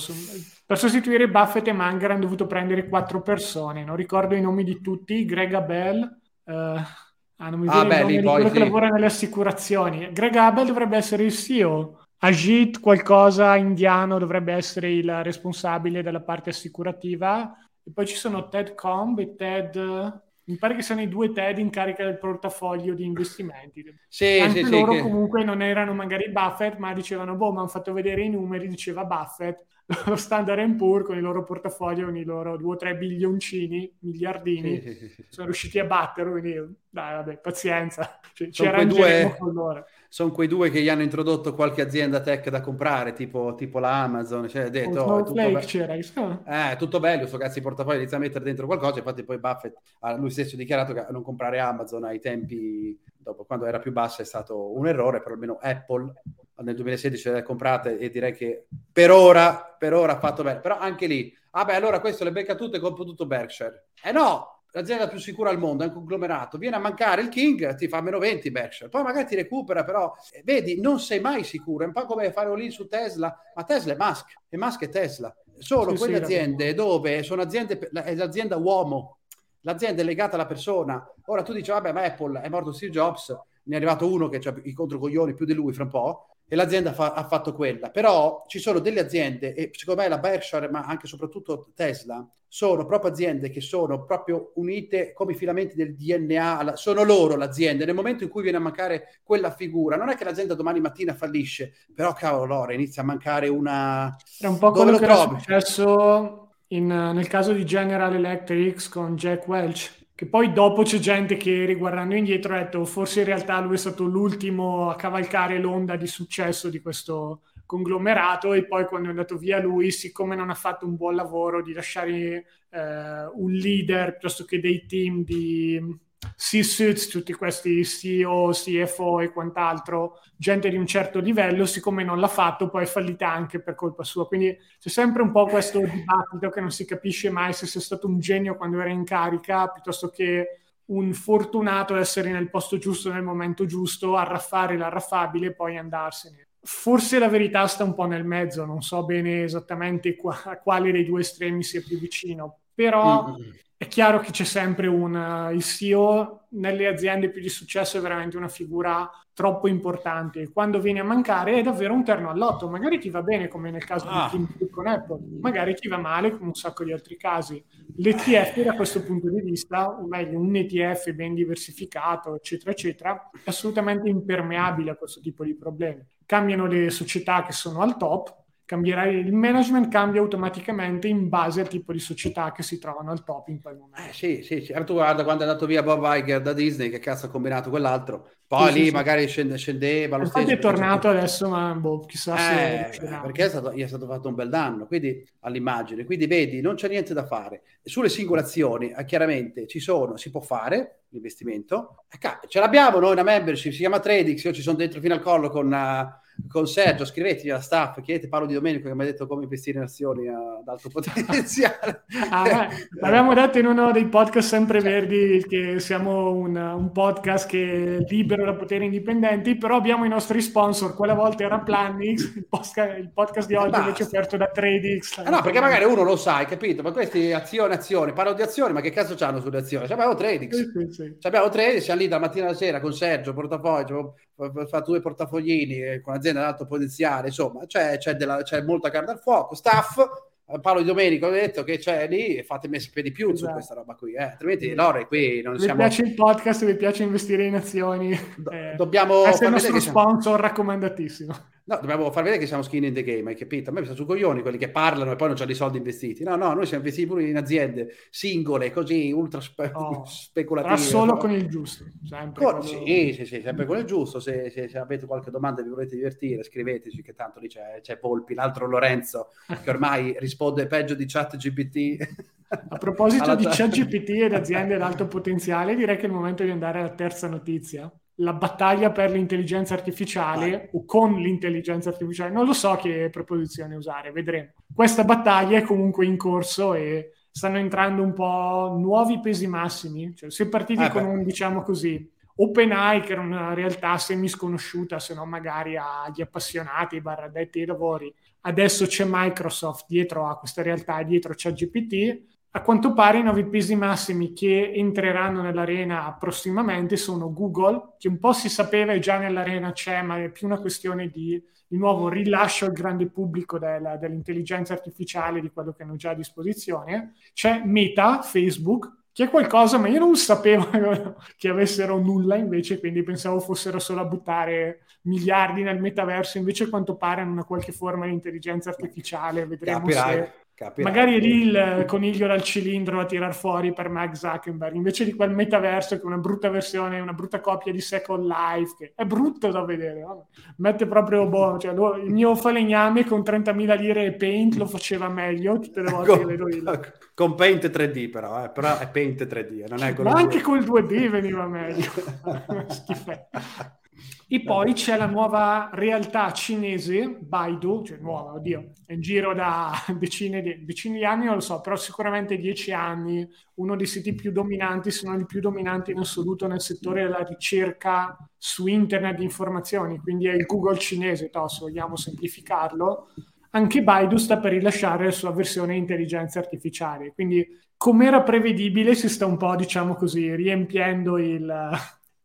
Per sostituire Buffett e Manger hanno dovuto prendere quattro persone, non ricordo i nomi di tutti, Greg Abel... Eh... Ah, non mi viene ah, beh, il nome di quello sì. che lavora nelle assicurazioni. Greg Abel dovrebbe essere il CEO. Ajit, qualcosa indiano, dovrebbe essere il responsabile della parte assicurativa. E poi ci sono Ted Comb e Ted... Mi pare che siano i due TED in carica del portafoglio di investimenti. Sì, Anche sì, loro sì, comunque non erano magari Buffett, ma dicevano, boh, mi hanno fatto vedere i numeri, diceva Buffett, [LAUGHS] lo Standard Poor's con il loro portafoglio, con i loro 2 o 3 bilioncini, miliardini, sì, sì, sono riusciti a batterlo, quindi dai, vabbè, pazienza, ci, ci arrangeremo due... con loro sono quei due che gli hanno introdotto qualche azienda tech da comprare, tipo, tipo la Amazon. Cioè, detto, oh, tutto, be- c'era, eh, tutto bello, sto cazzo di portafoglio inizia a mettere dentro qualcosa, infatti poi Buffett ha lui stesso dichiarato che non comprare Amazon ai tempi, dopo quando era più bassa, è stato un errore, però almeno Apple nel 2016 le ha comprate e direi che per ora, per ora ha fatto bene. Però anche lì, vabbè, allora questo le becca tutte e compro tutto Berkshire. Eh no, l'azienda più sicura al mondo, è un conglomerato, viene a mancare il King, ti fa meno 20 Berkshire, poi magari ti recupera, però eh, vedi, non sei mai sicuro, è un po' come fare lì su Tesla, ma Tesla è Musk, e Musk è Tesla. Sono sì, quelle sì, aziende dove sono aziende, è l'azienda uomo, l'azienda è legata alla persona. Ora tu dici, vabbè, ma Apple è morto Steve Jobs, ne è arrivato uno che ha i controcoglioni più di lui fra un po', e l'azienda fa, ha fatto quella. Però ci sono delle aziende, e secondo me la Berkshire, ma anche e soprattutto Tesla, sono proprio aziende che sono proprio unite come i filamenti del DNA, sono loro l'azienda. Nel momento in cui viene a mancare quella figura, non è che l'azienda domani mattina fallisce, però cavolo, Lore, inizia a mancare una... È un po' quello che trovi? è successo in, nel caso di General Electric con Jack Welch che poi dopo c'è gente che riguardando indietro ha detto forse in realtà lui è stato l'ultimo a cavalcare l'onda di successo di questo conglomerato e poi quando è andato via lui, siccome non ha fatto un buon lavoro di lasciare eh, un leader piuttosto che dei team di C-suits, tutti questi CEO, CFO e quant'altro, gente di un certo livello, siccome non l'ha fatto, poi è fallita anche per colpa sua. Quindi c'è sempre un po' questo dibattito che non si capisce mai se sia stato un genio quando era in carica, piuttosto che un fortunato essere nel posto giusto nel momento giusto, arraffare l'arraffabile e poi andarsene. Forse la verità sta un po' nel mezzo, non so bene esattamente qua, a quale dei due estremi sia più vicino, però mm-hmm è chiaro che c'è sempre un uh, il CEO nelle aziende più di successo è veramente una figura troppo importante. Quando viene a mancare è davvero un terno all'otto. Magari ti va bene, come nel caso ah. di Tim con Apple, magari ti va male, come un sacco di altri casi. L'ETF, da questo punto di vista, o meglio, un ETF ben diversificato, eccetera, eccetera, è assolutamente impermeabile a questo tipo di problemi. Cambiano le società che sono al top, cambierai, il management cambia automaticamente in base al tipo di società che si trovano al top in quel momento. Eh, sì, sì, sì. Tu guarda quando è andato via Bob Iger da Disney, che cazzo ha combinato quell'altro. Poi sì, lì sì, magari sì. Scende, scendeva lo stesso. è tornato adesso, ma boh, chissà eh, se... Perché è stato, gli è stato fatto un bel danno quindi, all'immagine. Quindi vedi, non c'è niente da fare. Sulle singolazioni, eh, chiaramente, ci sono, si può fare l'investimento. Eh, ce l'abbiamo noi una membership, si chiama Tradix, io ci sono dentro fino al collo con... Uh, con Sergio, scrivetevi alla staff, chiedete Paolo Di Domenico che mi ha detto come investire in azioni ad alto potenziale. [LAUGHS] ah, l'abbiamo detto in uno dei podcast sempre verdi che siamo un, un, podcast che è libero da poteri indipendenti, però abbiamo i nostri sponsor, quella volta era Planix, il podcast, il podcast di oggi invece è offerto da Tradix. Eh no, perché magari uno lo sa, hai capito? Ma questi azione, azione, parlo di azioni, ma che cazzo c'hanno sulle azioni? Cioè, abbiamo Tradix. Sì, sì, sì. Cioè, abbiamo Tradix, siamo lì dalla mattina alla sera con Sergio, portafoglio, fatto due portafoglini eh, con azienda ad alto potenziale, insomma, c'è, c'è, della, c'è molta carne al fuoco, staff, eh, Paolo Di Domenico ha detto che c'è lì fatemi sapere di più esatto. su questa roba qui, eh. altrimenti Lore qui non vi siamo... Mi piace il podcast, vi piace investire in azioni, Do- eh, dobbiamo essere il nostro sponsor siamo... raccomandatissimo. No, dobbiamo far vedere che siamo skin in the game, hai capito? A me mi sta su coglioni quelli che parlano e poi non hanno i soldi investiti. No, no, noi siamo investiti pure in aziende singole, così ultra spe- oh, speculative. solo con il giusto. Sempre con, sì, sì, sì, sempre con il giusto. Se, se, se, avete qualche domanda e vi volete divertire, scriveteci che tanto lì c'è, c'è Polpi, l'altro Lorenzo, che ormai risponde peggio di chat GPT. A proposito di chat GPT ed aziende ad alto potenziale, direi che è il momento di andare alla terza notizia la battaglia per l'intelligenza artificiale o con l'intelligenza artificiale, non lo so che preposizione usare, vedremo. Questa battaglia è comunque in corso e stanno entrando un po' nuovi pesi massimi, cioè è partiti ah, con beh. un, diciamo così, OpenAI che era una realtà semi sconosciuta, se non magari agli appassionati, barra addetti ai lavori. Adesso c'è Microsoft dietro a questa realtà, dietro c'è GPT a quanto pare i nuovi pesi massimi che entreranno nell'arena prossimamente sono Google, che un po' si sapeva e già nell'arena c'è, ma è più una questione di, di nuovo rilascio al grande pubblico della, dell'intelligenza artificiale di quello che hanno già a disposizione. C'è Meta, Facebook, che è qualcosa, ma io non sapevo [LAUGHS] che avessero nulla invece, quindi pensavo fossero solo a buttare miliardi nel metaverso, invece a quanto pare hanno una qualche forma di intelligenza artificiale, vedremo Capirai. se Capirai. Magari è lì il coniglio dal cilindro a tirar fuori per Mark Zuckerberg, invece di quel metaverso che è una brutta versione, una brutta copia di Second Life, che è brutto da vedere. No? Mette proprio boh, cioè, lo, il mio falegname con 30.000 lire e Paint lo faceva meglio tutte le volte con, che vedo il... [LAUGHS] Con Paint 3D però, eh, però è Paint 3D, non è Ma anche col 2D veniva meglio. [LAUGHS] Schifetto. E poi c'è la nuova realtà cinese, Baidu, cioè nuova, oddio, è in giro da [LAUGHS] decine di, decine di anni, non lo so, però sicuramente dieci anni, uno dei siti più dominanti, se non il più dominante in assoluto nel settore della ricerca su internet di informazioni, quindi è il Google cinese, to, se vogliamo semplificarlo. Anche Baidu sta per rilasciare la sua versione intelligenza artificiale, quindi come era prevedibile si sta un po', diciamo così, riempiendo il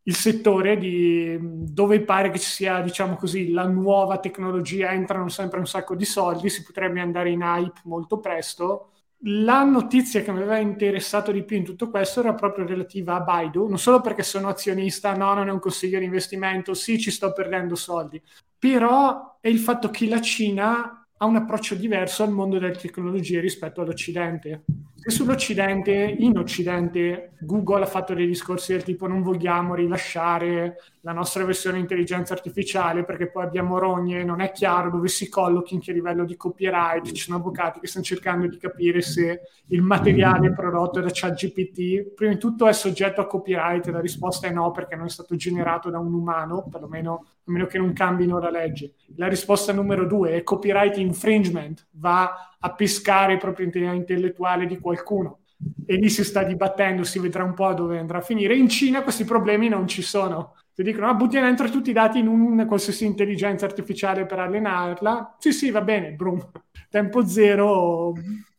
il settore di, dove pare che ci sia, diciamo così, la nuova tecnologia, entrano sempre un sacco di soldi, si potrebbe andare in hype molto presto. La notizia che mi aveva interessato di più in tutto questo era proprio relativa a Baidu, non solo perché sono azionista, no, non è un consiglio di investimento, sì, ci sto perdendo soldi, però è il fatto che la Cina ha un approccio diverso al mondo delle tecnologie rispetto all'Occidente. Se sull'Occidente, in Occidente, Google ha fatto dei discorsi del tipo non vogliamo rilasciare la nostra versione intelligenza artificiale perché poi abbiamo rogne, non è chiaro dove si collochi, in che livello di copyright, ci sono avvocati che stanno cercando di capire se il materiale prodotto da ChatGPT, prima di tutto è soggetto a copyright, la risposta è no perché non è stato generato da un umano, perlomeno a meno che non cambino la legge. La risposta numero due è copyright infringement, va a pescare proprietà intellettuale di qualcuno e lì si sta dibattendo, si vedrà un po' dove andrà a finire. In Cina questi problemi non ci sono ti dicono ah, butti dentro tutti i dati in una qualsiasi intelligenza artificiale per allenarla, sì sì va bene, brum. tempo zero,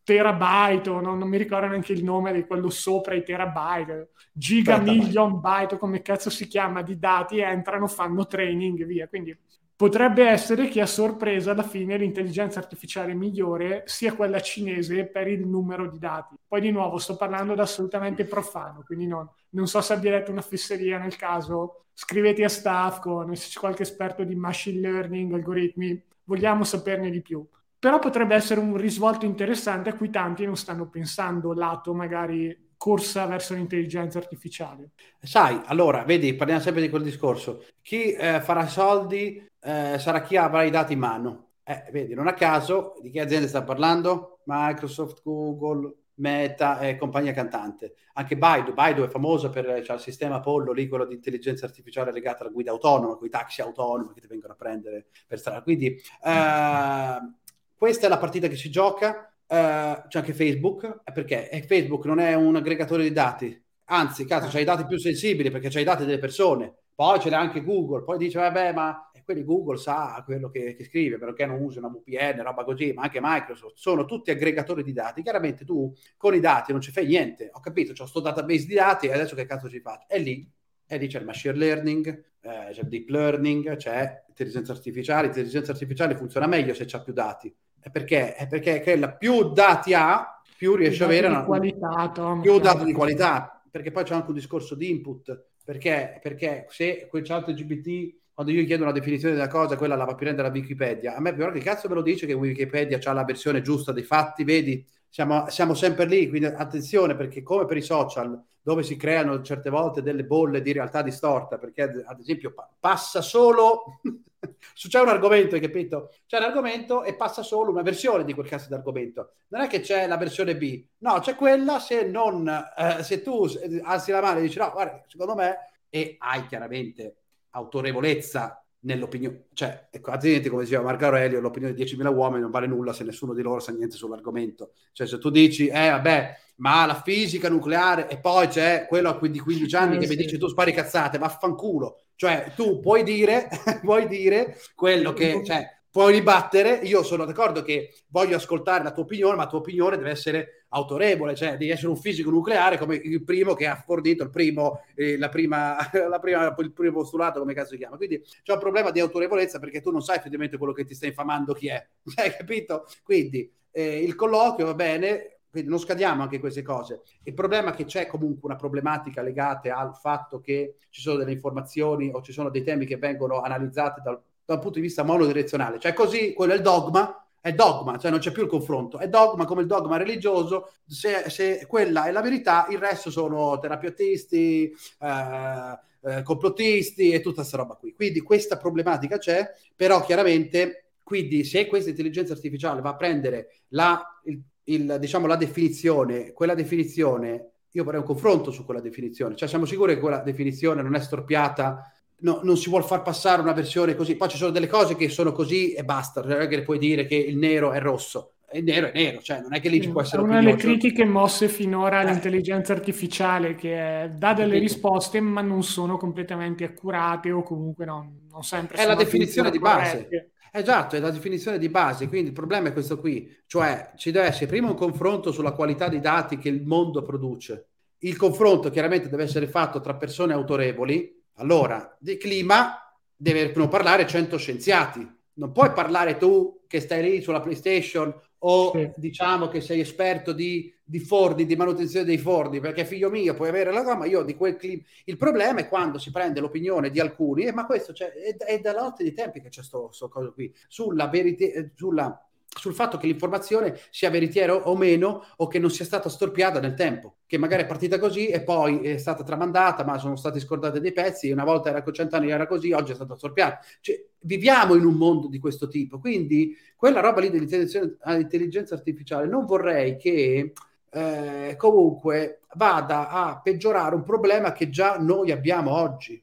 terabyte, non, non, mi ricordo neanche il nome di quello sopra i terabyte, giga million byte, come cazzo si chiama, di dati, entrano, fanno training e via, quindi potrebbe essere che a sorpresa alla fine l'intelligenza artificiale migliore sia quella cinese per il numero di dati. Poi di nuovo sto parlando da assolutamente profano, quindi non, non so se abbia letto una fesseria nel caso, scrivete a staff con se c'è qualche esperto di machine learning, algoritmi, vogliamo saperne di più. Però potrebbe essere un risvolto interessante a cui tanti non stanno pensando, lato magari corsa verso l'intelligenza artificiale. Sai, allora, vedi, parliamo sempre di quel discorso. Chi eh, farà soldi eh, sarà chi avrà i dati in mano. Eh, vedi, non a caso, di che aziende sta parlando? Microsoft, Google, Meta e compagnia cantante. Anche Baidu, Baidu è famosa per cioè, il sistema Apollo, lì quello di intelligenza artificiale legata alla guida autonoma, con i taxi autonomi che ti vengono a prendere per strada. Quindi eh, [LAUGHS] questa è la partita che si gioca Uh, c'è anche Facebook, perché Facebook non è un aggregatore di dati, anzi, cazzo, c'è i dati più sensibili perché c'è i dati delle persone. Poi ce l'ha anche Google, poi dice, vabbè, ma quelli Google sa quello che, che scrive, perché non usa una VPN, roba così, ma anche Microsoft, sono tutti aggregatori di dati. Chiaramente tu con i dati non ci fai niente, ho capito, ho questo database di dati e adesso che cazzo ci faccio? È lì, e lì c'è il machine learning, eh, c'è il deep learning, c'è intelligenza artificiale. L'intelligenza artificiale funziona meglio se c'ha più dati è perché, è perché quella, più dati ha, più riesce a avere una qualità, Tom, più dati di qualità, perché poi c'è anche un discorso di input, perché, perché se quel chat GPT quando io chiedo una definizione della cosa, quella la va a prendere da Wikipedia. A me però che cazzo me lo dice che Wikipedia ha la versione giusta dei fatti, vedi? Siamo, siamo, sempre lì, quindi attenzione perché come per i social, dove si creano certe volte delle bolle di realtà distorta, perché ad esempio passa solo [LAUGHS] c'è un argomento, hai capito? C'è un argomento e passa solo una versione di quel cazzo di argomento. Non è che c'è la versione B, no, c'è quella se non, eh, se tu alzi la mano e dici no, guarda, secondo me, e hai chiaramente autorevolezza nell'opinione, cioè, ecco, altrimenti, come diceva Marco Aurelio, l'opinione di 10.000 uomini non vale nulla se nessuno di loro sa niente sull'argomento. Cioè, se tu dici, eh, vabbè, ma la fisica nucleare, e poi c'è quello di 15 anni eh, che sì. mi dice tu spari cazzate, vaffanculo. Cioè, tu puoi dire, [LAUGHS] puoi dire quello che, cioè, puoi ribattere. Io sono d'accordo che voglio ascoltare la tua opinione, ma la tua opinione deve essere autorevole, cioè devi essere un fisico nucleare come il primo che ha fornito il primo, eh, la prima, [LAUGHS] la prima, il primo postulato, come cazzo si chiama. Quindi c'è un problema di autorevolezza perché tu non sai effettivamente quello che ti sta infamando chi è, [LAUGHS] hai capito? Quindi eh, il colloquio va bene, quindi non scadiamo anche queste cose. Il problema è che c'è comunque una problematica legata al fatto che ci sono delle informazioni o ci sono dei temi che vengono analizzati dal, dal punto di vista monodirezionale. Cioè così, quello è il dogma, è dogma, cioè non c'è più il confronto, è dogma come il dogma religioso, se, se quella è la verità, il resto sono terapeutisti, eh, eh, complottisti e tutta questa roba qui. Quindi questa problematica c'è, però chiaramente, quindi se questa intelligenza artificiale va a prendere la, il, il, diciamo, la definizione, quella definizione, io vorrei un confronto su quella definizione, cioè siamo sicuri che quella definizione non è storpiata no, non si vuole far passare una versione così. Poi ci sono delle cose che sono così e basta, non è che puoi dire che il nero è rosso. È nero, è nero, cioè non è che lì ci può essere una delle critiche mosse finora eh. all'intelligenza artificiale che dà delle risposte ma non sono completamente accurate o comunque non, non sempre è la definizione di base Esatto, è la definizione di base, quindi il problema è questo qui, cioè ci deve essere prima un confronto sulla qualità dei dati che il mondo produce. Il confronto chiaramente deve essere fatto tra persone autorevoli. Allora, di clima deve non parlare 100 scienziati. Non puoi parlare tu che stai lì sulla PlayStation o sì. diciamo che sei esperto di, di, forni, di manutenzione dei forni, perché figlio mio puoi avere la gomma, io di quel clima. Il problema è quando si prende l'opinione di alcuni, eh, ma questo cioè, è, è dalla notte dei tempi che c'è questo cosa qui, sulla, verite, eh, sulla sul fatto che l'informazione sia veritiera o meno o che non sia stata storpiata nel tempo, che magari è partita così e poi è stata tramandata, ma sono stati scordati dei pezzi, una volta era con cent'anni era così, oggi è stata storpiata. Cioè, viviamo in un mondo di questo tipo, quindi quella roba lì dell'intelligenza artificiale non vorrei che eh, comunque vada a peggiorare un problema che già noi abbiamo oggi,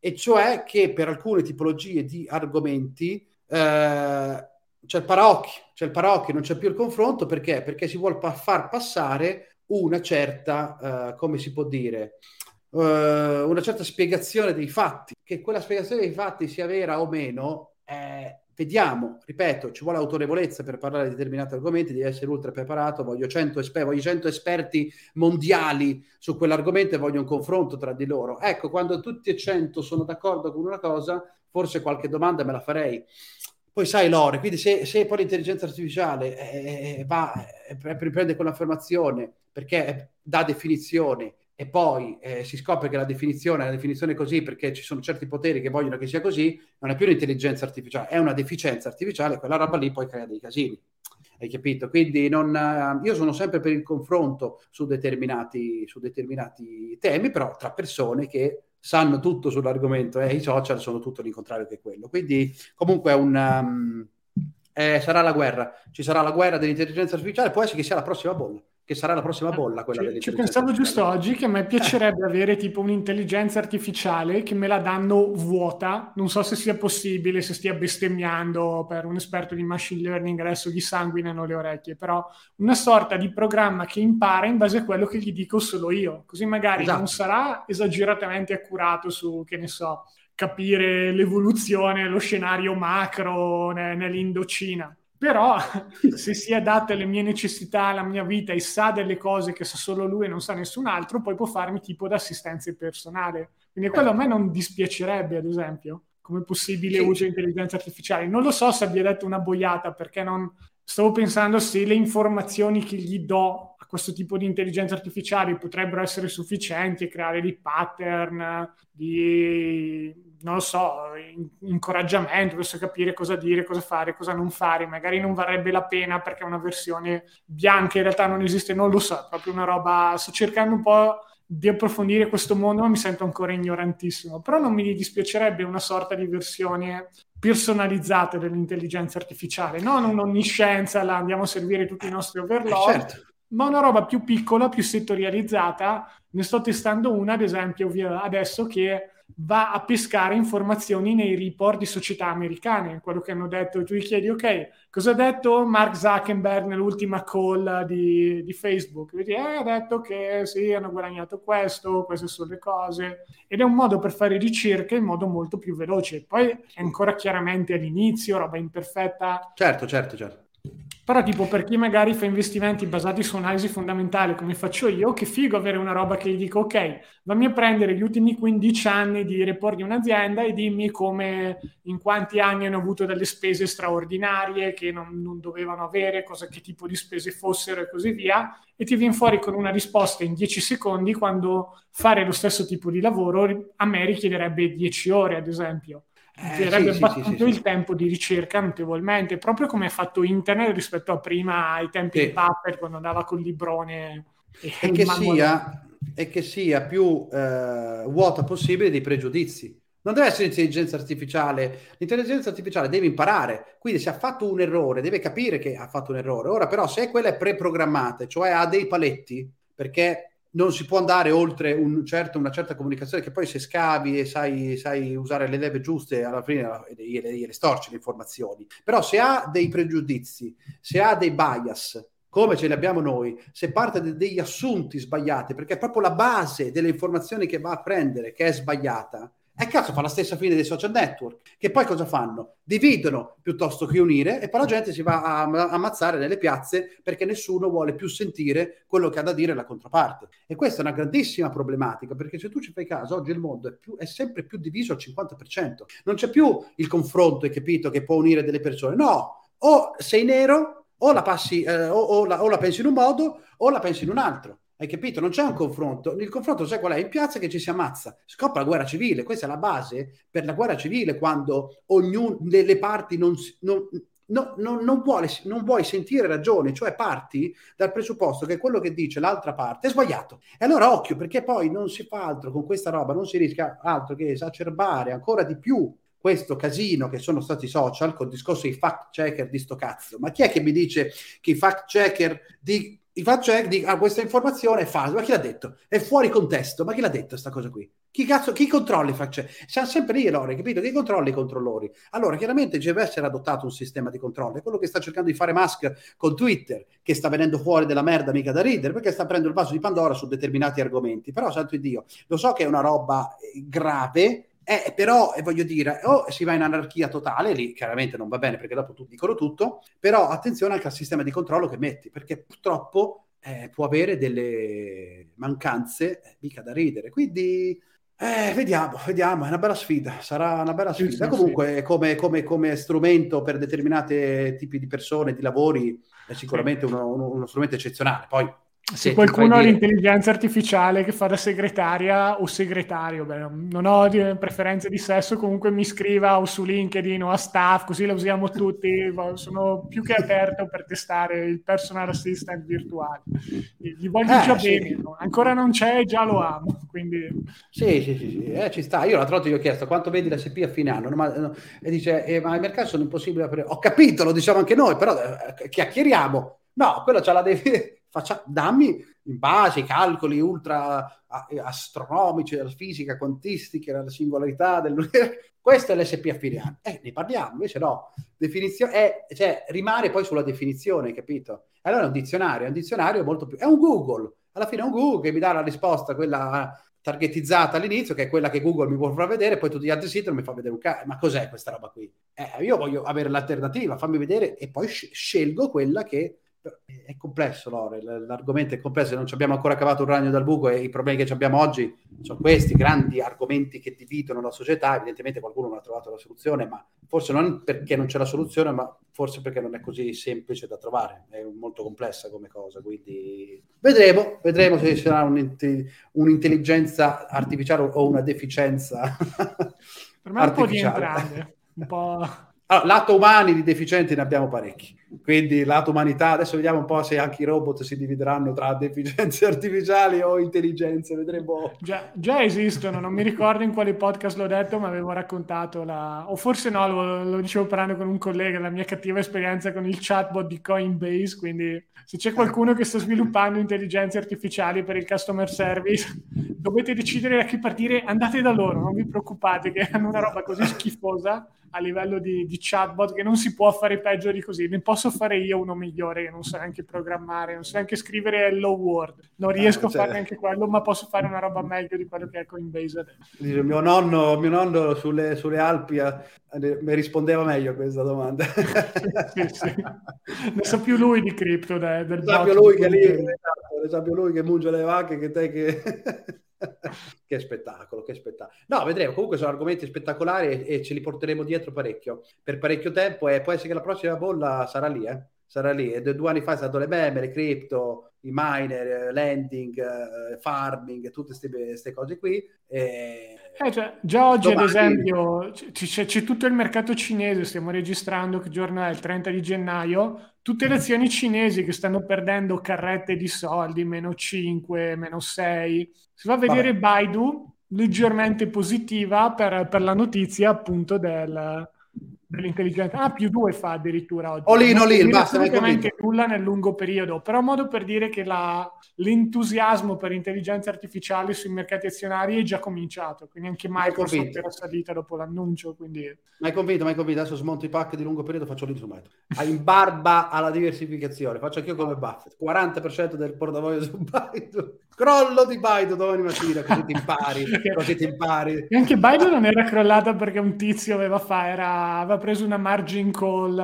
e cioè che per alcune tipologie di argomenti eh, c'è il paraocchio, c'è il paraocchio, non c'è più il confronto perché? Perché si vuole pa- far passare una certa, uh, come si può dire, uh, una certa spiegazione dei fatti. Che quella spiegazione dei fatti sia vera o meno, eh, vediamo, ripeto, ci vuole autorevolezza per parlare di determinati argomenti, devi essere ultra preparato, voglio 100, esper- voglio 100 esperti mondiali su quell'argomento e voglio un confronto tra di loro. Ecco, quando tutti e 100 sono d'accordo con una cosa, forse qualche domanda me la farei poi sai Lore, quindi se, se poi l'intelligenza artificiale eh, eh va, eh, riprende quell'affermazione perché dà definizione e poi eh, si scopre che la definizione è una definizione così perché ci sono certi poteri che vogliono che sia così, non è più un'intelligenza artificiale, è una deficienza artificiale, quella roba lì poi crea dei casini. Hai capito? Quindi non, eh, io sono sempre per il confronto su determinati, su determinati temi, però tra persone che sanno tutto sull'argomento e i social sono tutto l'incontrario che quello. Quindi comunque un, um, eh, sarà la guerra, ci sarà la guerra dell'intelligenza artificiale, può essere che sia la prossima bolla che sarà la prossima bolla quella ci, ci pensavo giusto oggi che a me piacerebbe avere tipo un'intelligenza artificiale che me la danno vuota. Non so se sia possibile se stia bestemmiando per un esperto di machine learning adesso gli sanguinano le orecchie però una sorta di programma che impara in base a quello che gli dico solo io. Così magari esatto. non sarà esageratamente accurato su che ne so capire l'evoluzione lo scenario macro nell'Indocina però [LAUGHS] se si adatta alle mie necessità, alla mia vita e sa delle cose che sa solo lui e non sa nessun altro, poi può farmi tipo d'assistenza personale. Quindi quello a me non dispiacerebbe, ad esempio, come possibile uso di intelligenza artificiale. Non lo so se abbia detto una boiata, perché non... Stavo pensando se le informazioni che gli do questo tipo di intelligenza artificiale potrebbero essere sufficienti e creare dei pattern, di non lo so, incoraggiamento, verso capire cosa dire, cosa fare, cosa non fare. Magari non varrebbe la pena perché una versione bianca in realtà non esiste, non lo so, è proprio una roba. Sto cercando un po' di approfondire questo mondo, ma mi sento ancora ignorantissimo. Però non mi dispiacerebbe una sorta di versione personalizzata dell'intelligenza artificiale, non un'onniscienza, la andiamo a servire tutti i nostri. Eh, certo ma una roba più piccola, più settorializzata. Ne sto testando una, ad esempio, adesso che va a pescare informazioni nei report di società americane, quello che hanno detto, tu gli chiedi, ok, cosa ha detto Mark Zuckerberg nell'ultima call di, di Facebook? Vedi, eh, ha detto che sì, hanno guadagnato questo, queste sono le cose, ed è un modo per fare ricerca in modo molto più veloce. Poi è ancora chiaramente all'inizio, roba imperfetta. Certo, certo, certo. Però tipo per chi magari fa investimenti basati su analisi fondamentale come faccio io, che figo avere una roba che gli dico ok, vammi a prendere gli ultimi 15 anni di report di un'azienda e dimmi come in quanti anni hanno avuto delle spese straordinarie che non, non dovevano avere, cosa, che tipo di spese fossero e così via, e ti viene fuori con una risposta in 10 secondi quando fare lo stesso tipo di lavoro a me richiederebbe 10 ore ad esempio Eh, sì, abbattuto sì, sì, il tempo di ricerca notevolmente, proprio come ha fatto internet rispetto a prima, ai tempi di Puppet, quando andava col librone. E, e, che, sia, e che sia più eh, vuota possibile dei pregiudizi. Non deve essere intelligenza artificiale, l'intelligenza artificiale deve imparare, quindi se ha fatto un errore deve capire che ha fatto un errore. Ora però se quella è preprogrammata, cioè ha dei paletti, perché non si può andare oltre un certo, una certa comunicazione che poi se scavi e sai, sai usare le leve giuste alla fine gliele, gliele storci le informazioni. Però se ha dei pregiudizi se ha dei bias come ce li abbiamo noi, se parte de- degli assunti sbagliati, perché è proprio la base delle informazioni che va a prendere che è sbagliata, e cazzo fa la stessa fine dei social network, che poi cosa fanno? Dividono piuttosto che unire e poi la gente si va a, a ammazzare nelle piazze perché nessuno vuole più sentire quello che ha da dire la controparte. E questa è una grandissima problematica perché se tu ci fai caso, oggi il mondo è, più, è sempre più diviso al 50%. Non c'è più il confronto, hai capito, che può unire delle persone. No, o sei nero o la, passi, eh, o, o, la, o la pensi in un modo o la pensi in un altro. Hai capito? Non c'è un confronto. Il confronto, sai qual è? In piazza che ci si ammazza. Scoppa la guerra civile. Questa è la base per la guerra civile, quando ognuno, le, le parti non, non, no, no, non, vuole, non vuoi sentire ragione, cioè parti dal presupposto che quello che dice l'altra parte è sbagliato. E allora occhio, perché poi non si fa altro con questa roba, non si rischia altro che esacerbare ancora di più questo casino che sono stati i social con il discorso dei fact checker di sto cazzo. Ma chi è che mi dice che i fact checker di i fact check dicono ah, questa informazione è falsa, ma chi l'ha detto? È fuori contesto, ma chi l'ha detto questa cosa qui? Chi, cazzo, chi controlla i fact check? Siamo sempre lì, allora, capito? Chi controlla i controllori? Allora, chiaramente deve essere adottato un sistema di controllo, è quello che sta cercando di fare Musk con Twitter, che sta venendo fuori della merda mica da ridere, perché sta prendendo il vaso di Pandora su determinati argomenti. Però, santo Dio, lo so che è una roba eh, grave, eh, però, eh, voglio dire, o si va in anarchia totale, lì chiaramente non va bene perché dopo tutti dicono tutto, però attenzione anche al sistema di controllo che metti, perché purtroppo eh, può avere delle mancanze eh, mica da ridere. Quindi eh, vediamo, vediamo, è una bella sfida, sarà una bella sfida. Sì, sì, Comunque, sì. Come, come, come, strumento per determinati tipi di persone, di lavori, è sicuramente uno, uno, uno strumento eccezionale. Poi se qualcuno ha dire... l'intelligenza artificiale che fa da segretaria o segretario, beh, non ho preferenze di sesso, comunque mi scriva o su LinkedIn o a staff, così la usiamo tutti. Sono più che aperto per testare il personal assistant virtuale. Gli voglio eh, già sì. bene, no? ancora non c'è, già lo amo. Quindi... Sì, sì, sì, sì. Eh, ci sta. Io l'altra volta gli ho chiesto quanto vedi l'SP a fine anno, ma, no, e dice, eh, ma i mercati sono impossibili da aprire. Ho capito, lo diciamo anche noi, però eh, chiacchieriamo. No, quello ce la devi faccia, dammi in base ai calcoli ultra astronomici della fisica quantistica, della singolarità dell'universo. [LAUGHS] Questo è l'SP affiliare. Eh, ne parliamo, invece no. Definizione è, cioè, rimane poi sulla definizione, capito? Allora è un dizionario, è un dizionario molto più... È un Google. Alla fine è un Google che mi dà la risposta, quella targetizzata all'inizio, che è quella che Google mi può far vedere, poi tutti gli altri siti non mi fa vedere un cazzo. Ma cos'è questa roba qui? Eh, io voglio avere l'alternativa, fammi vedere e poi scelgo quella che è complesso, Lore, l'argomento è complesso, non ci abbiamo ancora cavato un ragno dal buco e i problemi che abbiamo oggi sono questi, grandi argomenti che dividono la società, evidentemente qualcuno non ha trovato la soluzione, ma forse non perché non c'è la soluzione, ma forse perché non è così semplice da trovare, è molto complessa come cosa, quindi vedremo, vedremo se ci sarà un'intelligenza artificiale o una deficienza per me un po' di entrambe, un po' [LAUGHS] Allora, lato umani di deficienti ne abbiamo parecchi, quindi lato umanità, adesso vediamo un po' se anche i robot si divideranno tra deficienze [LAUGHS] artificiali o intelligenze, vedremo. Già, già esistono, non mi ricordo in quale podcast l'ho detto, ma avevo raccontato la... o forse no, lo, lo dicevo parlando con un collega, la mia cattiva esperienza con il chatbot di Coinbase, quindi se c'è qualcuno che sta sviluppando intelligenze artificiali per il customer service, dovete decidere da chi partire, andate da loro, non vi preoccupate che hanno una roba così schifosa a livello di, di, chatbot che non si può fare peggio di così. Ne posso fare io uno migliore che non so neanche programmare, non so neanche scrivere Hello World. Non riesco ah, cioè... a fare neanche quello, ma posso fare una roba meglio di quello che è Coinbase adesso. Mio nonno, mio nonno sulle, sulle Alpi mi rispondeva meglio a questa domanda. sì, sì. Ne sa più lui di cripto del, del ne sa più lui che lì, esatto, ne sa più lui che munge le vacche che te che [LAUGHS] [LAUGHS] che spettacolo, che spettacolo. No, vedremo. Comunque sono argomenti spettacolari e, e, ce li porteremo dietro parecchio per parecchio tempo. E può essere che la prossima bolla sarà lì, eh? Sarà lì. E due anni fa è stato le meme, le cripto, i miner, eh, lending, eh, farming, tutte queste cose qui. E... Eh, cioè, già oggi, Domani... ad esempio, c'è, c'è, tutto il mercato cinese. Stiamo registrando che giorno è il 30 di gennaio tutte le azioni cinesi che stanno perdendo carrette di soldi, meno 5, meno 6. Si va a vedere Vabbè. Baidu leggermente positiva per, per, la notizia appunto del, dell'intelligenza. Ah, più due fa addirittura oggi. Olin, Olin, basta. Assolutamente nulla nel lungo periodo, però modo per dire che la, l'entusiasmo per intelligenza artificiale sui mercati azionari è già cominciato, quindi anche Microsoft era salita dopo l'annuncio. Quindi... Ma hai convinto, ma hai convinto, adesso smonto i pack di lungo periodo, faccio su Microsoft. In barba alla diversificazione, faccio anch'io come Buffett, 40% del portafoglio su Baidu, crollo di Baidu domani mattina, [LAUGHS] così ti impari, così ti impari. E anche Baidu non era crollata perché un tizio aveva, fa, era, aveva preso una margin call,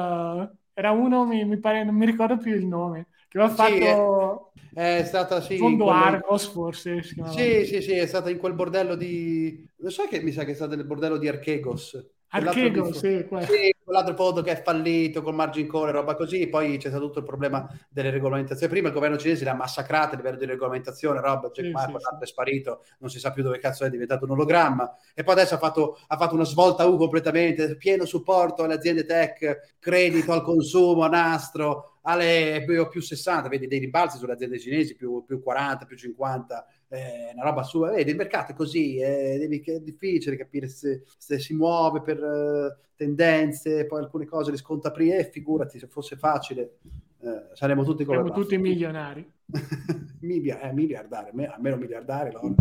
era uno, mi, mi pare, non mi ricordo più il nome, che aveva fatto... Sì, è, è stata sì, fondo quello... Argos forse sì sì sì è stata in quel bordello di non so che mi sa che è stato nel bordello di Archegos Archego, sì, sì, quell'altro fondo che è fallito con margin call e roba così, poi c'è stato tutto il problema delle regolamentazioni. Prima il governo cinese l'ha massacrata a livello di regolamentazione, roba, Jack sì, Ma sì, sì. è sparito, non si sa più dove cazzo è diventato un ologramma. E poi adesso ha fatto, ha fatto una svolta U completamente, pieno supporto alle aziende tech, credito al consumo, a nastro, alle più 60, vedi dei rimbalzi sulle aziende cinesi, più, più 40, più 50 eh, una roba sua, vedi, il mercato è così, è, è difficile capire se, se, si muove per uh, tendenze, poi alcune cose le sconta prima, e figurati se fosse facile eh, saremmo tutti come Siamo tutti milionari. [LAUGHS] Milia, eh, miliardari, almeno miliardari, no?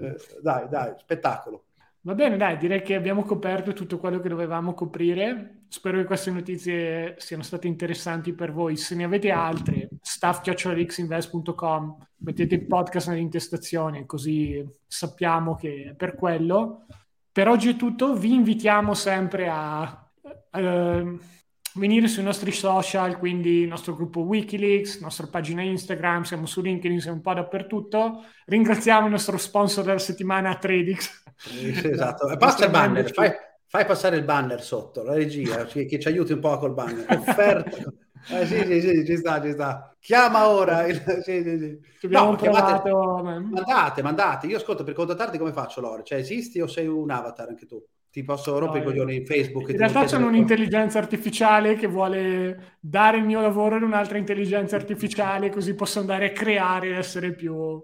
eh, dai, dai, spettacolo. Va bene, dai, direi che abbiamo coperto tutto quello che dovevamo coprire. Spero che queste notizie siano state interessanti per voi. Se ne avete altre, staff.xinvest.com, mettete il podcast nell'intestazione, così sappiamo che è per quello. Per oggi è tutto. Vi invitiamo sempre a, a venire sui nostri social, quindi il nostro gruppo Wikileaks, la nostra pagina Instagram, siamo su LinkedIn, siamo un po' dappertutto. Ringraziamo il nostro sponsor della settimana, Tradix esatto. Passa [LAUGHS] il banner, fai, fai, passare il banner sotto, la regia, [LAUGHS] che, che ci aiuti un po' col banner. Offerta. [LAUGHS] Eh, sì, sì, sì, ci sta, ci sta. Chiama ora. Il... Sì, sì, sì. No, chiamate... Mandate, mandate. Io ascolto, per contattarti come faccio, Lore? Cioè, esisti o sei un avatar anche tu? Ti posso rompere no, i coglioni in Facebook? In realtà c'è un'intelligenza artificiale che vuole dare il mio lavoro ad un'altra intelligenza artificiale, così posso andare a creare e essere più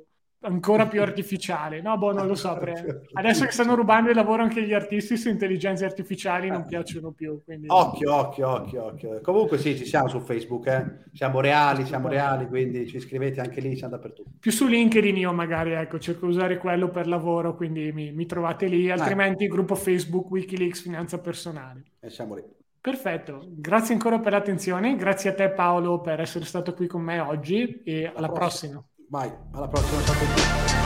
ancora più [LAUGHS] artificiale. No, boh, non lo so. Pre... Adesso che stanno rubando il lavoro anche gli artisti su intelligenze artificiali non piacciono più. Quindi... Occhio, occhio, occhio, occhio. Comunque sì, ci siamo su Facebook, eh. siamo reali, siamo reali, quindi ci iscrivete anche lì, siamo dappertutto. Più su LinkedIn io magari, ecco, cerco di usare quello per lavoro, quindi mi, mi trovate lì, altrimenti il gruppo Facebook Wikileaks Finanza Personale. E siamo lì. Perfetto, grazie ancora per l'attenzione, grazie a te Paolo per essere stato qui con me oggi e alla, alla prossima. prossima. Vai, alla prossima. Ciao a tutti.